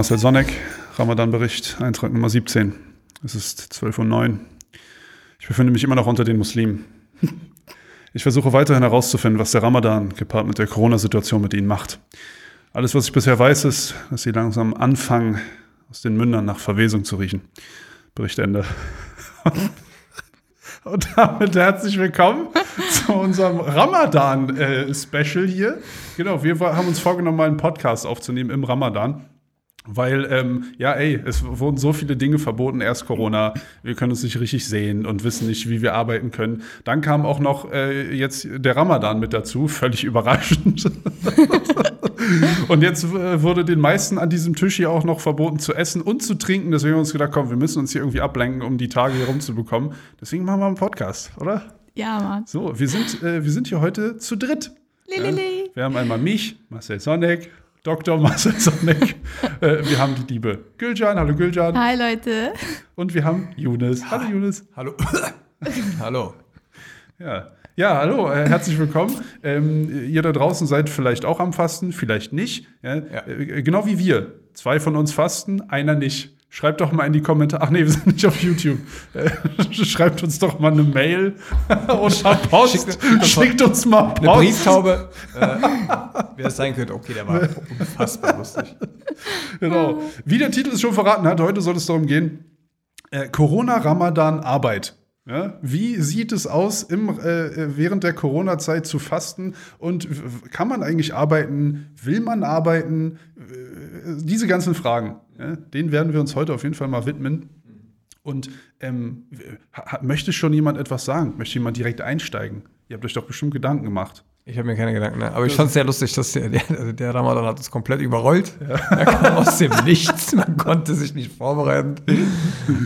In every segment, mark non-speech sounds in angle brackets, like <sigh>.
Marcel Sonneck, Ramadan-Bericht, Eintrag Nummer 17. Es ist 12.09 Uhr. Ich befinde mich immer noch unter den Muslimen. <laughs> Ich versuche weiterhin herauszufinden, was der Ramadan gepaart mit der Corona-Situation mit ihnen macht. Alles, was ich bisher weiß, ist, dass sie langsam anfangen, aus den Mündern nach Verwesung zu riechen. Bericht Ende. <laughs> Und damit herzlich willkommen <laughs> zu unserem Ramadan-Special hier. Genau, wir haben uns vorgenommen, mal einen Podcast aufzunehmen im Ramadan. Weil, ähm, ja, ey, es wurden so viele Dinge verboten. Erst Corona, wir können uns nicht richtig sehen und wissen nicht, wie wir arbeiten können. Dann kam auch noch äh, jetzt der Ramadan mit dazu, <laughs> völlig überraschend. <laughs> und jetzt äh, wurde den meisten an diesem Tisch hier auch noch verboten zu essen und zu trinken. Deswegen haben wir uns gedacht, komm, wir müssen uns hier irgendwie ablenken, um die Tage hier rumzubekommen. Deswegen machen wir einen Podcast, oder? Ja, Mann. So, wir sind, äh, wir sind hier heute zu dritt. Lilili. Wir haben einmal mich, Marcel Sonneck, Dr. Marcel Sonneck. <laughs> äh, wir haben die liebe Gülcan. Hallo Gülcan. Hi, Leute. Und wir haben Younes. Hallo Younes. Hallo. <laughs> Hallo. Ja. Ja, hallo, äh, herzlich willkommen. Ähm, ihr da draußen seid vielleicht auch am Fasten, vielleicht nicht. Ja? Ja. Äh, genau wie wir. Zwei von uns fasten, einer nicht. Schreibt doch mal in die Kommentare. Ach nee, wir sind nicht auf YouTube. Äh, <laughs> schreibt uns doch mal eine Mail <laughs> oder Post. Schickt- Schickt, uns mal Post. Eine Brieftaube. äh, wer es sein könnte. Okay, der war unfassbar lustig. Genau. Wie der Titel es schon verraten hat, heute soll es darum gehen: äh, Corona, Ramadan, Arbeit. Ja? Wie sieht es aus, im, äh, während der Corona-Zeit zu fasten? Und kann man eigentlich arbeiten? Will man arbeiten? Äh, diese ganzen Fragen, ja? denen werden wir uns heute auf jeden Fall mal widmen. Und ähm, möchte schon jemand etwas sagen? Möchte jemand direkt einsteigen? Ihr habt euch doch bestimmt Gedanken gemacht. Ich habe mir keine Gedanken. Ne? Aber ich fand es sehr lustig, dass der, der, also der Ramadan hat uns komplett überrollt. Er kam aus dem <laughs> Nichts. Man konnte sich nicht vorbereiten.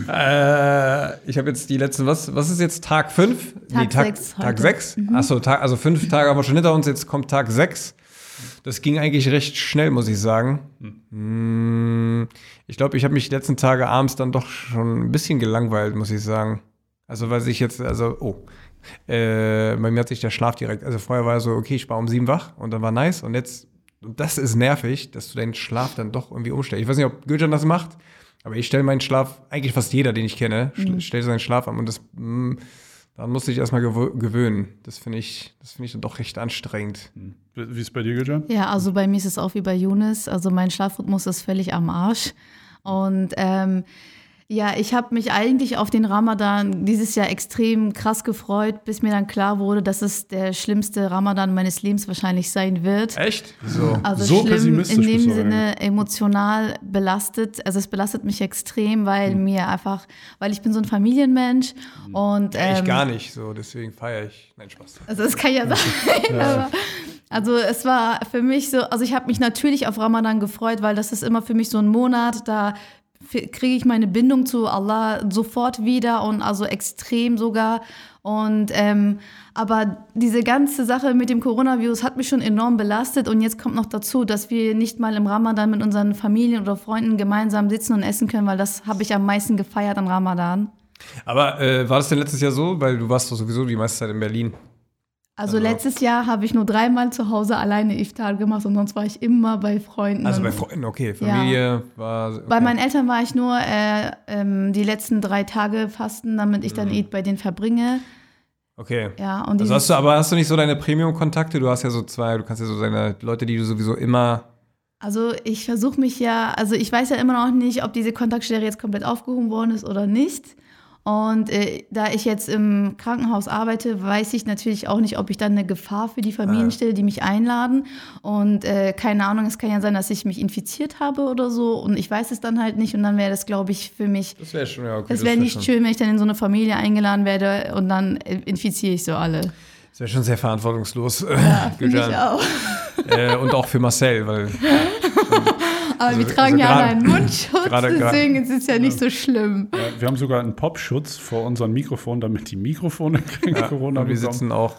äh, ich habe jetzt die letzten, was, was ist jetzt Tag 5? Tag Tag sechs Tag heute. 6? Achso, Tag, also fünf Tage haben wir schon hinter uns. Jetzt kommt Tag 6. Das ging eigentlich recht schnell, muss ich sagen. Hm, Ich glaube, ich habe mich die letzten Tage abends dann doch schon ein bisschen gelangweilt, muss ich sagen. Also, weil sich jetzt, also, oh, äh, bei mir hat sich der Schlaf direkt, also vorher war so, okay, ich war um sieben wach und dann war nice und jetzt, und das ist nervig, dass du deinen Schlaf dann doch irgendwie umstellst. Ich weiß nicht, ob Gülcan das macht, aber ich stelle meinen Schlaf, eigentlich fast jeder, den ich kenne, mhm. stellt seinen Schlaf an und das, mh, daran musste ich erstmal gewö- gewöhnen. Das finde ich, das finde ich dann doch recht anstrengend. Wie ist es bei dir, Gülcan? Ja, also bei mir ist es auch wie bei Younes. Also mein Schlafrhythmus ist völlig am Arsch. Und ähm, ja, ich habe mich eigentlich auf den Ramadan dieses Jahr extrem krass gefreut, bis mir dann klar wurde, dass es der schlimmste Ramadan meines Lebens wahrscheinlich sein wird. Echt? Wieso? Also So schlimm pessimistisch in dem Sinne emotional belastet. Also es belastet mich extrem, weil Hm. mir einfach, weil ich bin so ein Familienmensch und Ja, ich ähm, gar nicht, so, deswegen feiere ich. Nein, Spaß. Also es kann ja <laughs> sein. Aber, also es war für mich so, also ich habe mich natürlich auf Ramadan gefreut, weil das ist immer für mich so ein Monat, da kriege ich meine Bindung zu Allah sofort wieder und also extrem sogar. Und ähm, aber diese ganze Sache mit dem Coronavirus hat mich schon enorm belastet und jetzt kommt noch dazu, dass wir nicht mal im Ramadan mit unseren Familien oder Freunden gemeinsam sitzen und essen können, weil das habe ich am meisten gefeiert an Ramadan. Aber äh, war das denn letztes Jahr so? Weil du warst doch sowieso die meiste Zeit in Berlin. Also Also- letztes Jahr habe ich nur dreimal zu Hause alleine Iftar gemacht und sonst war ich immer bei Freunden. Also bei Freunden, okay. Familie war. Okay. bei meinen Eltern war ich nur äh, ähm, die letzten drei Tage fasten, damit ich dann Eid bei denen verbringe. Okay. Ja, und Also hast du, aber hast du nicht so deine Premium-Kontakte? Du hast ja so zwei, du kannst ja so deine Leute, die du sowieso immer. Also ich versuche mich ja, also ich weiß ja immer noch nicht, ob diese Kontaktstelle jetzt komplett aufgehoben worden ist oder nicht. Und äh, da ich jetzt im Krankenhaus arbeite, weiß ich natürlich auch nicht, ob ich dann eine Gefahr für die Familien stelle, die mich einladen. Und äh, keine Ahnung, es kann ja sein, dass ich mich infiziert habe oder so. Und ich weiß es dann halt nicht. Und dann wäre das, glaube ich, für mich, Das wäre schon, ja, okay. das wäre wär nicht schon, schön, wenn ich dann in so eine Familie eingeladen werde und dann äh, infiziere ich so alle. Das wäre schon sehr verantwortungslos. Ja, <laughs> ich auch. äh, und auch für Marcel, weil. <laughs> Aber Also- wir tragen also ja gerade- alle einen Mundschutz, gerade- gerade- deswegen ist es ja nicht so schlimm. Ja, wir haben sogar einen Popschutz vor unseren Mikrofonen, damit die Mikrofone <laughs> kein Corona und wir bekommen. sitzen auch,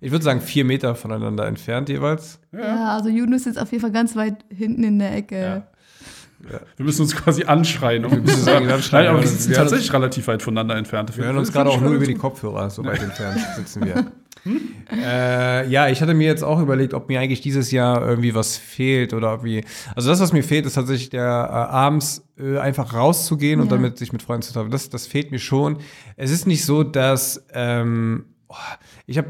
ich würde sagen, vier Meter voneinander entfernt jeweils. Ja, also Yunus ist auf jeden Fall ganz weit hinten in der Ecke. Wir müssen uns quasi anschreien. Um müssen uns eigentlich anschreien, Nein, aber wir ja. sitzen Wir tatsächlich relativ weit voneinander entfernt. Wir hören uns gerade auch nur über die Kopfhörer, so weit <laughs> entfernt sitzen wir. Äh, ja, ich hatte mir jetzt auch überlegt, ob mir eigentlich dieses Jahr irgendwie was fehlt oder wie. Also das, was mir fehlt, ist tatsächlich der äh, abends äh, einfach rauszugehen und Ja. damit sich mit Freunden zu treffen. Das, das fehlt mir schon. Es ist nicht so, dass ähm, oh, ich habe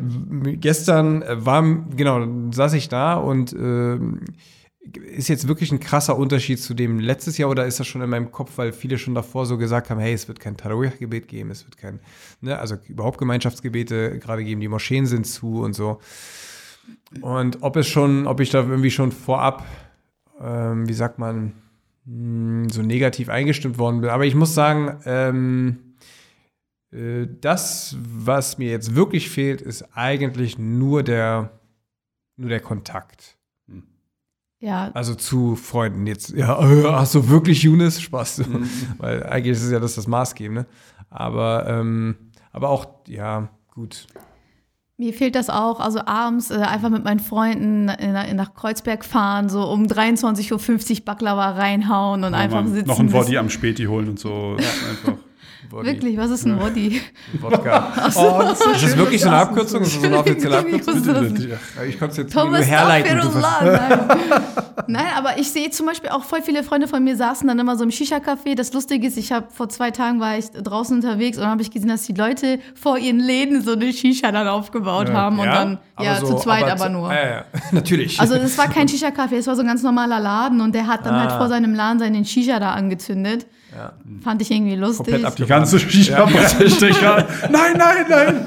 gestern äh, war genau saß ich da und ähm, ist jetzt wirklich ein krasser Unterschied zu dem letztes Jahr oder ist das schon in meinem Kopf, weil viele schon davor so gesagt haben, hey, es wird kein Tarawih-Gebet geben, es wird kein, ne, also überhaupt Gemeinschaftsgebete gerade geben, die Moscheen sind zu und so. Und ob es schon, ob ich da irgendwie schon vorab, ähm, wie sagt man, mh, so negativ eingestimmt worden bin. Aber ich muss sagen, ähm, äh, das, was mir jetzt wirklich fehlt, ist eigentlich nur der, nur der Kontakt. Ja, Also zu Freunden jetzt. Ja, äh, ach so, wirklich Younes? Spaß. <laughs> Weil eigentlich ist es ja das, das Maßgebende. Aber, ähm, aber auch, ja, gut. Mir fehlt das auch. Also abends äh, einfach mit meinen Freunden in, nach Kreuzberg fahren, so um 23.50 Uhr Baklava reinhauen und einfach Mann, sitzen. noch ein Body am Späti holen und so. Einfach. Body, Wirklich, was ist ein Body? Wodka. <laughs> Oh, das ist, Ist das wirklich so eine Abkürzung? Ist das so eine offizielle Abkürzung? Ja. Ich konnte es jetzt Thomas nur herleiten. Nein. <laughs> Nein, aber ich sehe zum Beispiel auch voll viele Freunde von mir saßen dann immer so im Shisha-Café. Das Lustige ist, ich habe vor zwei Tagen war ich draußen unterwegs und habe ich gesehen, dass die Leute vor ihren Läden so eine Shisha dann aufgebaut haben und dann ja Aber zu zweit aber, zu- nur. Ja, ja, <laughs> natürlich. Also es war kein Shisha-Café, es war so ein ganz normaler Laden und der hat dann halt Ah. vor seinem Laden seinen Shisha da angezündet. Ja. Fand ich irgendwie lustig. Komplett Die abgefahren. ganze shisha ja. <laughs> Nein, nein, nein. <laughs>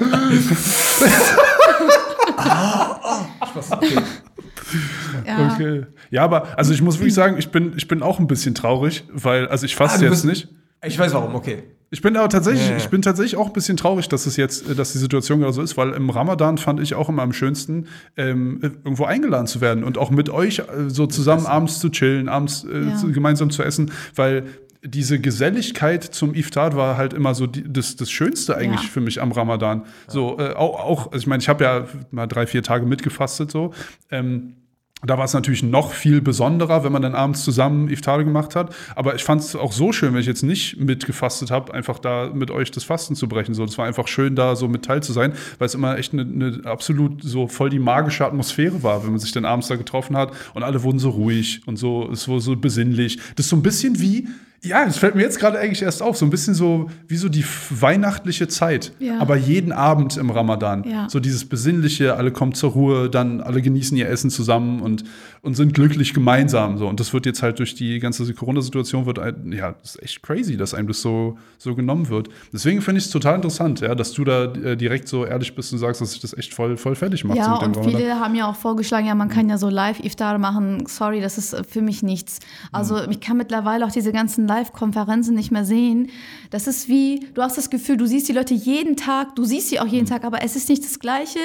Ja. Okay. Ja, aber also ich muss wirklich sagen, ich bin, ich bin auch ein bisschen traurig, weil, also ich fasse Ah, jetzt nicht. Ich weiß warum, okay. Ich bin aber tatsächlich, ja. ich bin tatsächlich auch ein bisschen traurig, dass es jetzt, dass die Situation gerade so ist, weil im Ramadan fand ich auch immer am schönsten, ähm, irgendwo eingeladen zu werden und auch mit euch äh, so zusammen abends zu chillen, abends äh, Ja. zu, gemeinsam zu essen, weil diese Geselligkeit zum Iftar war halt immer so die, das, das Schönste eigentlich Ja. für mich am Ramadan. So äh, auch, auch, also ich meine, ich habe ja mal drei, vier Tage mitgefastet so. Ähm, da war es natürlich noch viel besonderer, wenn man dann abends zusammen Iftar gemacht hat. Aber ich fand es auch so schön, wenn ich jetzt nicht mitgefastet habe, einfach da mit euch das Fasten zu brechen. So, das war einfach schön, da so mit teil zu sein, weil es immer echt eine, eine absolut so voll die magische Atmosphäre war, wenn man sich dann abends da getroffen hat und alle wurden so ruhig und so, es wurde so besinnlich. Das ist so ein bisschen wie, ja, das fällt mir jetzt gerade eigentlich erst auf, so ein bisschen so wie so die weihnachtliche Zeit. Ja. Aber jeden Abend im Ramadan. Ja. So dieses Besinnliche, alle kommen zur Ruhe, dann alle genießen ihr Essen zusammen und, und sind glücklich gemeinsam. So. Und das wird jetzt halt durch die ganze Corona-Situation, wird ja, das ist echt crazy, dass einem das so, so genommen wird. Deswegen finde ich es total interessant, ja, dass du da äh, direkt so ehrlich bist und sagst, dass sich das echt voll, voll fertig macht. Ja, so und viele haben ja auch vorgeschlagen, ja, man kann ja so Live-Iftar machen. Sorry, das ist äh, für mich nichts. Also ich kann mittlerweile auch diese ganzen Live-Konferenzen nicht mehr sehen. Das ist wie, du hast das Gefühl, du siehst die Leute jeden Tag, du siehst sie auch jeden Tag, aber es ist nicht das Gleiche.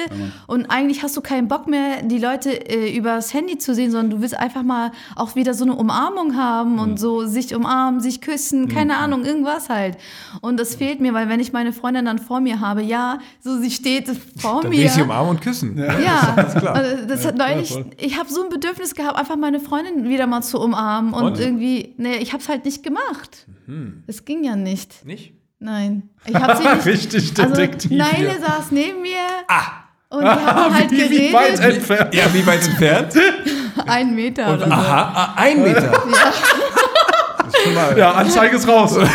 Und eigentlich hast du keinen Bock mehr, die Leute äh, übers Handy zu sehen, sondern du willst einfach mal auch wieder so eine Umarmung haben und so sich umarmen, sich küssen, keine Ahnung, irgendwas halt. Und das fehlt mir, weil wenn ich meine Freundin dann vor mir habe, ja, so sie steht <laughs> vor Dann mir. will ich sie umarmen und küssen. Ja, klar. also das hat neulich, voll. ich habe so ein Bedürfnis gehabt, einfach meine Freundin wieder mal zu umarmen und, Und? irgendwie, nee, ich habe es halt nicht gemacht. Mhm. Es ging ja nicht. Nicht? Nein, ich habe sie <laughs> nicht. Richtig also, Detektiv. Neile hier. saß neben mir und wir haben <laughs> halt wie, wie weit geredet. entfernt. Ja, wie weit entfernt? <laughs> Ein Meter oder so. Aha, ah, ein Meter. Mal. Ja, Anzeige ist raus. <laughs>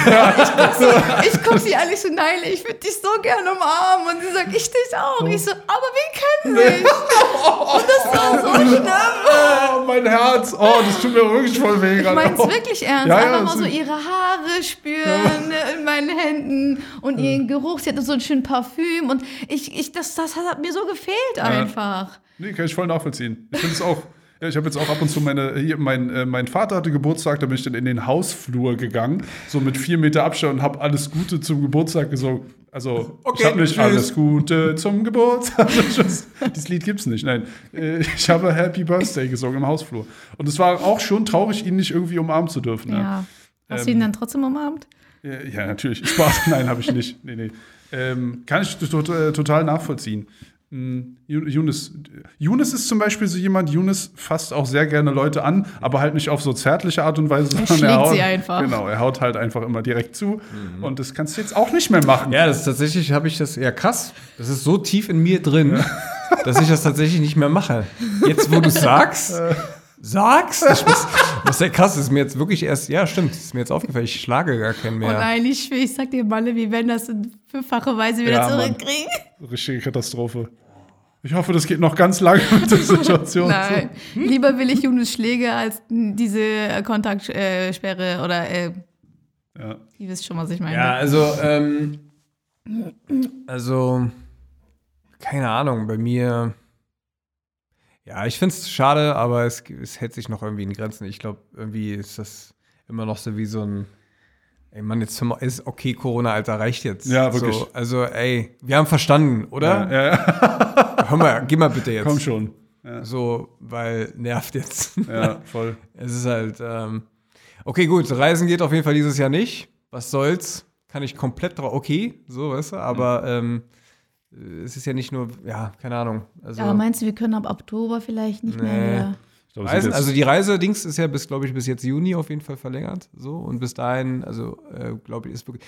Ich gucke sie an, ich so, Neile, ich würde dich so gerne umarmen. Und sie sagt, ich dich auch. Ich so, aber wir kennen sich. Und das war so <laughs> schlimm. Oh, mein Herz. Oh, das tut mir wirklich voll weh Ich gerade. meine es Oh. wirklich ernst. Ja, ja, Einfach mal so ihre Haare spüren ne, in meinen Händen und ihren Geruch. Sie hatte so einen schönen Parfüm und ich, ich, das, das hat mir so gefehlt einfach. Nee, kann ich voll nachvollziehen. Ich finde es auch. Ja, ich habe jetzt auch ab und zu meine, hier, mein, äh, mein Vater hatte Geburtstag, da bin ich dann in den Hausflur gegangen, so mit vier Meter Abstand und habe alles Gute zum Geburtstag gesungen. Also, Okay, ich habe nicht tschüss. alles Gute zum Geburtstag. <laughs> Dieses Lied gibt's nicht, nein. Äh, Ich habe Happy Birthday gesungen im Hausflur. Und es war auch schon traurig, ihn nicht irgendwie umarmen zu dürfen. Ja. Ja, Hast du Ähm, ihn dann trotzdem umarmt? ja, natürlich. Spaß, <laughs> nein, habe ich nicht. Nee, nee. Ähm, kann ich to- to- total nachvollziehen. Hm, Younes. Younes ist zum Beispiel so jemand, Younes fasst auch sehr gerne Leute an, aber halt nicht auf so zärtliche Art und Weise, sondern schlägt haut, sie einfach. Genau, er haut halt einfach immer direkt zu. Und das kannst du jetzt auch nicht mehr machen. Ja, das ist tatsächlich, habe ich das, ja krass, das ist so tief in mir drin, dass ich das tatsächlich nicht mehr mache. Jetzt, wo du sagst, <laughs> sagst, das ist, das ist ja krass, das ist mir jetzt wirklich erst, ja stimmt, das ist mir jetzt aufgefallen, ich schlage gar keinen mehr. eigentlich, ich sag dir, Malle, wir werden das in fünffache Weise wieder Ja, Mann. zurückkriegen. Richtige Katastrophe. Ich hoffe, das geht noch ganz lange <laughs> mit der Situation. Nein, lieber will ich Jonas Schläge als diese äh, Kontaktsperre oder äh, Ja. ihr wisst schon, was ich meine. Ja, also, ähm, also, keine Ahnung, bei mir, ja, ich finde es schade, aber es, es hält sich noch irgendwie in Grenzen. Ich glaube, irgendwie ist das immer noch so wie so ein, ey Mann, jetzt ist okay, Corona, Alter, reicht jetzt. Ja, wirklich. So, also, ey, wir haben verstanden, oder? Ja, ja, <laughs> Hör mal, geh mal bitte jetzt. komm schon. So, weil nervt jetzt. Ja, voll. <laughs> Es ist halt, ähm, okay, gut, Reisen geht auf jeden Fall dieses Jahr nicht. Was soll's? Kann ich komplett drauf, okay, so, weißt du, aber ähm, es ist ja nicht nur, ja, keine Ahnung. Also, Ja, meinst du, wir können ab Oktober vielleicht nicht mehr Nee. wieder? Ich glaube, es sind Reisen, also die Reise-Dings ist ja bis, glaube ich, bis jetzt Juni auf jeden Fall verlängert. So, und bis dahin, also, äh, glaube ich, ist wirklich.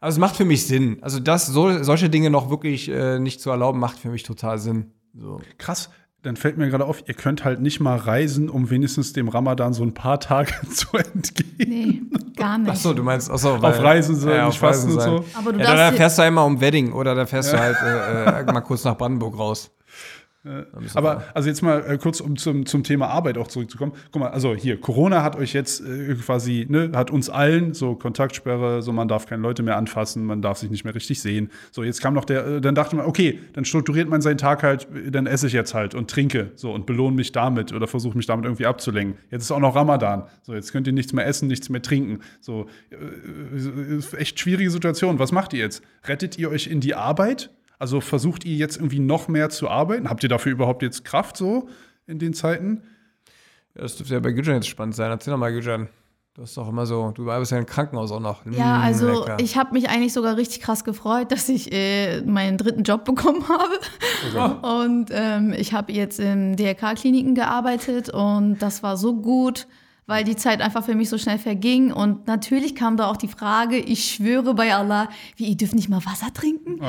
Also es macht für mich Sinn. Also das, so, solche Dinge noch wirklich äh, nicht zu erlauben, macht für mich total Sinn. So. krass. Dann fällt mir gerade auf, ihr könnt halt nicht mal reisen, um wenigstens dem Ramadan so ein paar Tage <laughs> zu entgehen. Nee, gar nicht. Achso, du meinst, achso, Auf Reisen sein, auf nicht fasten Reisen und sein. so. Aber du Ja, da darfst fährst du einmal um Wedding oder da fährst du halt äh, äh, mal kurz nach Brandenburg raus. Aber also jetzt mal äh, kurz, um zum, zum Thema Arbeit auch zurückzukommen. Guck mal, also hier, Corona hat euch jetzt äh, quasi, ne, hat uns allen so Kontaktsperre, so man darf keine Leute mehr anfassen, man darf sich nicht mehr richtig sehen. So, jetzt kam noch der, äh, dann dachte man, okay, dann strukturiert man seinen Tag halt, äh, dann esse ich jetzt halt und trinke so und belohne mich damit oder versuche mich damit irgendwie abzulenken. Jetzt ist auch noch Ramadan. So, jetzt könnt ihr nichts mehr essen, nichts mehr trinken. So, äh, ist echt schwierige Situation. Was macht ihr jetzt? Rettet ihr euch in die Arbeit? Also versucht ihr jetzt irgendwie noch mehr zu arbeiten? Habt ihr dafür überhaupt jetzt Kraft so in den Zeiten? Ja, das dürfte ja bei Güjan jetzt spannend sein. Erzähl doch mal, Güjan. Du hast doch immer so, du arbeitest ja im Krankenhaus auch noch. Ja, Mm, also lecker. ich habe mich eigentlich sogar richtig krass gefreut, dass ich äh, meinen dritten Job bekommen habe. Und ähm, ich habe jetzt in DRK-Kliniken gearbeitet und das war so gut, weil die Zeit einfach für mich so schnell verging. Und natürlich kam da auch die Frage, ich schwöre bei Allah, wie, ihr dürft nicht mal Wasser trinken?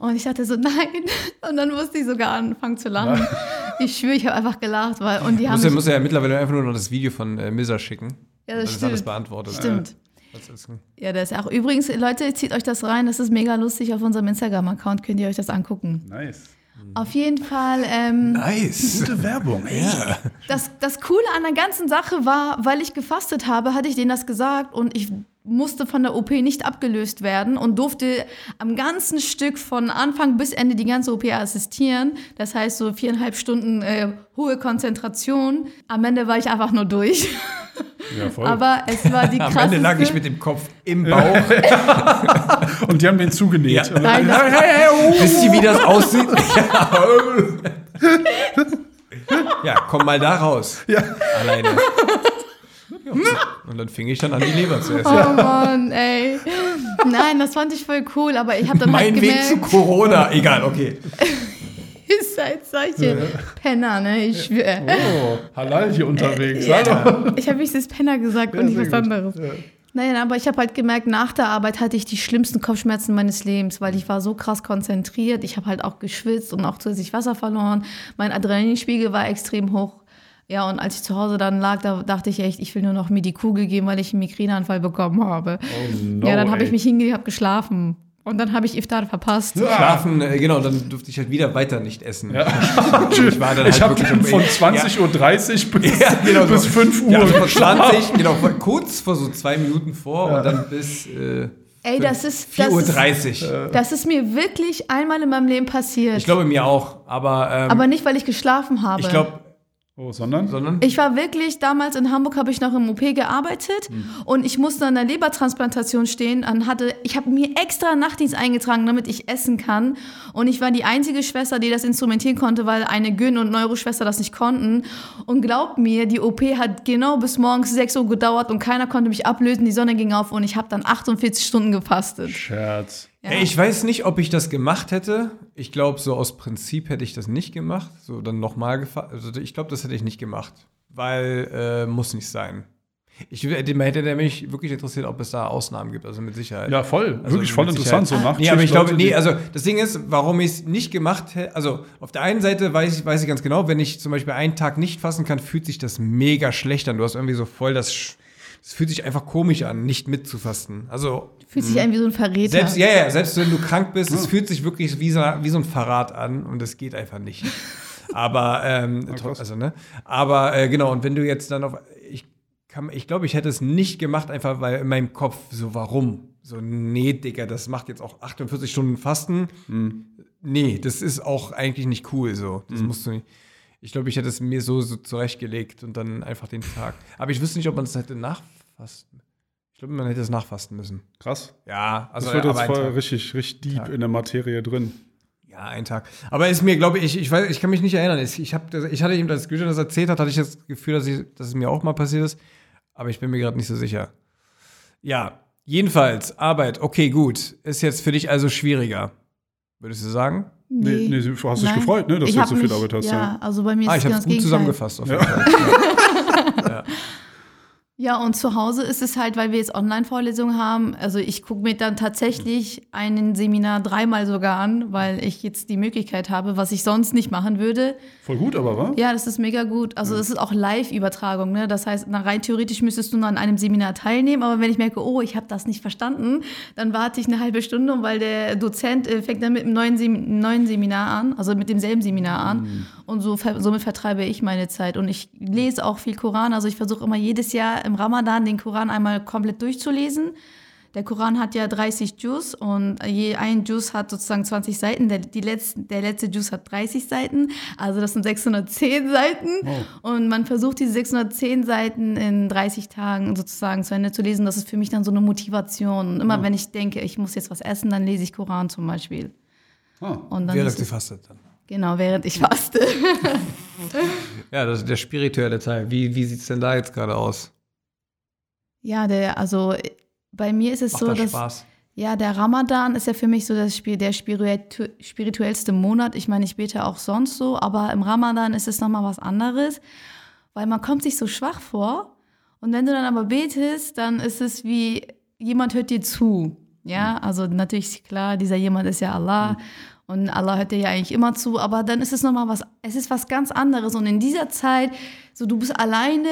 Und ich dachte so, <laughs> nein. Und dann musste ich sogar anfangen zu lachen. <laughs> Ich schwöre, ich habe einfach gelacht, weil, und die haben muss, ja, mich, muss ja mittlerweile einfach nur noch das Video von äh, Misa schicken. Ja, das das ist alles stimmt. beantwortet. Stimmt. Das ist, Ja, das ist auch. Übrigens, Leute, zieht euch das rein. Das ist mega lustig. Auf unserem Instagram-Account könnt ihr euch das angucken. Nice. Auf jeden Fall. Ähm, nice. Gute Werbung, ey. das, das Coole an der ganzen Sache war, weil ich gefastet habe, hatte ich denen das gesagt und ich musste von der OP nicht abgelöst werden und durfte am ganzen Stück von Anfang bis Ende die ganze OP assistieren. Das heißt so viereinhalb Stunden äh, hohe Konzentration. Am Ende war ich einfach nur durch. Ja, voll. Aber es war die <laughs> Am krasseste. Ende lag ich mit dem Kopf im Bauch. <laughs> Und die haben den zugenäht. Ja. Und Nein, das, Wisst ihr, wie das aussieht? <laughs> ja, komm mal da raus. Ja. Alleine. Ja, und dann fing ich dann an, die Leber zu essen. oh Mann, ey. Nein, das fand ich voll cool, aber ich habe dann Mein halt Weg gemerkt, zu Corona. Egal, okay. <laughs> ihr seid solche Penner, ne? Ich schwöre. Oh, halal hier unterwegs. Hallo. Ich habe dieses Penner gesagt und nicht was anderes. Nein, aber ich habe halt gemerkt, nach der Arbeit hatte ich die schlimmsten Kopfschmerzen meines Lebens, weil ich war so krass konzentriert. Ich habe halt auch geschwitzt und auch zusätzlich Wasser verloren. Mein Adrenalinspiegel war extrem hoch. Ja, und als ich zu Hause dann lag, da dachte ich echt, ich will nur noch mir die Kugel geben, weil ich einen Migräneanfall bekommen habe. Oh no, ja, dann habe ich mich hingelegt, habe geschlafen. Und dann habe ich Iftar verpasst. Schlafen, äh, genau, dann durfte ich halt wieder weiter nicht essen. Ja. <laughs> Ich war dann Ich halt habe wirklich dann von Ja. 20.30 Uhr bis, <laughs> Ja, genau so. bis 5 Uhr. Ja, von 20, <laughs> genau, von kurz vor so zwei Minuten vor und dann bis äh, Ey, das ist, das, ist, 4.30 Uhr. das ist mir wirklich einmal in meinem Leben passiert. Ich glaube mir auch, aber, ähm, aber nicht, weil ich geschlafen habe. ich glaube, Oh, sondern? sondern Ich war wirklich, damals in Hamburg habe ich noch im OP gearbeitet Mhm. und ich musste an der Lebertransplantation stehen. Dann hatte, ich habe mir extra Nachtdienst eingetragen, damit ich essen kann. Und ich war die einzige Schwester, die das instrumentieren konnte, weil eine Gyn- und Neuroschwester das nicht konnten. Und glaubt mir, die OP hat genau bis morgens 6 Uhr gedauert und keiner konnte mich ablösen. Die Sonne ging auf und ich habe dann 48 Stunden gefastet. Scherz. Ja. Ey, Ich weiß nicht, ob ich das gemacht hätte. Ich glaube, so aus Prinzip hätte ich das nicht gemacht. So dann nochmal gefahren. Also ich glaube, das hätte ich nicht gemacht. Weil, äh, muss nicht sein. Ich hätte, man hätte mich wirklich interessiert, ob es da Ausnahmen gibt, also mit Sicherheit. Ja, voll. Also Wirklich voll interessant. Sicherheit. So Nachtschicht, Nee, aber ich glaube, nee, also das Ding ist, warum ich es nicht gemacht hätte, also auf der einen Seite weiß ich, weiß ich ganz genau, wenn ich zum Beispiel einen Tag nicht fassen kann, fühlt sich das mega schlecht an. Du hast irgendwie so voll das, Sch- es fühlt sich einfach komisch an, nicht mitzufasten. Also Fühlt sich an wie so ein Verräter. selbst, ja, ja, selbst wenn du krank bist, es fühlt sich wirklich wie so, wie so ein Verrat an und es geht einfach nicht. Aber, ähm, <laughs> krass. also, ne? Aber äh, genau, und wenn du jetzt dann auf, ich kann, ich glaube, ich hätte es nicht gemacht, einfach weil in meinem Kopf so, warum? So, nee, Digga, das macht jetzt auch 48 Stunden Fasten. Nee, das ist auch eigentlich nicht cool so. Das musst du nicht. Ich glaube, ich hätte es mir so, so zurechtgelegt und dann einfach den Tag. Aber ich wüsste nicht, ob man es hätte nachfasten. Ich glaube, man hätte es nachfasten müssen. Krass. Ja, also Das wird jetzt voll richtig, richtig deep Tag. in der Materie drin. Ja, ein Tag. Aber ist mir, glaube ich, ich weiß, ich kann mich nicht erinnern. Ich, hab, das- ich hatte ihm, als Güter das erzählt hat, hatte ich das Gefühl, dass, ich, dass es mir auch mal passiert ist. Aber ich bin mir gerade nicht so sicher. Ja, jedenfalls, Arbeit, okay, gut. Ist jetzt für dich also schwieriger. Würdest du sagen? Nee, nee, du hast dich gefreut, ne, dass Ich du jetzt so viel mich- Arbeit hast. Ja, Ja. also bei mir ist Ah, es ich habe es gut Gegenteil. zusammengefasst. Auf jeden Fall. Ja. Ja, <laughs> <laughs> und zu Hause ist es halt, weil wir jetzt Online-Vorlesungen haben. Also ich gucke mir dann tatsächlich ein Seminar dreimal sogar an, weil ich jetzt die Möglichkeit habe, was ich sonst nicht machen würde. Voll gut, aber wa? Ja, das ist mega gut. Also es ist auch Live-Übertragung. Ne? Das heißt, na, rein theoretisch müsstest du nur an einem Seminar teilnehmen. Aber wenn ich merke, oh, ich habe das nicht verstanden, dann warte ich eine halbe Stunde, weil der Dozent äh, fängt dann mit einem neuen, Sem neuen Seminar an, also mit demselben Seminar an. Und so, somit vertreibe ich meine Zeit. Und ich lese auch viel Koran. Also ich versuche immer jedes Jahr im Ramadan den Koran einmal komplett durchzulesen. Der Koran hat ja 30 Juz und je ein Juz hat sozusagen 20 Seiten. Der, die letzten, der letzte Juz hat 30 Seiten, also das sind 610 Seiten. Und man versucht diese 610 Seiten in 30 Tagen sozusagen zu Ende zu lesen. Das ist für mich dann so eine Motivation. Und immer wenn ich denke, ich muss jetzt was essen, dann lese ich Koran zum Beispiel. Ah. Und dann Während sie fastet dann. genau, während ich faste. <laughs> <laughs> Ja, das ist der spirituelle Teil. Wie, wie sieht es denn da jetzt gerade aus? Ja, der, also bei mir ist es Macht so, das dass Spaß? Ja, der Ramadan ist ja für mich so das Spiel, der spiritu spirituellste Monat. Ich meine, ich bete auch sonst so, aber im Ramadan ist es nochmal was anderes, weil man kommt sich so schwach vor. Und wenn du dann aber betest, dann ist es wie, jemand hört dir zu. Ja, also natürlich klar, dieser jemand ist ja Allah. Und Allah hört dir ja eigentlich immer zu, aber dann ist es nochmal was, es ist was ganz anderes. Und in dieser Zeit, so du bist alleine,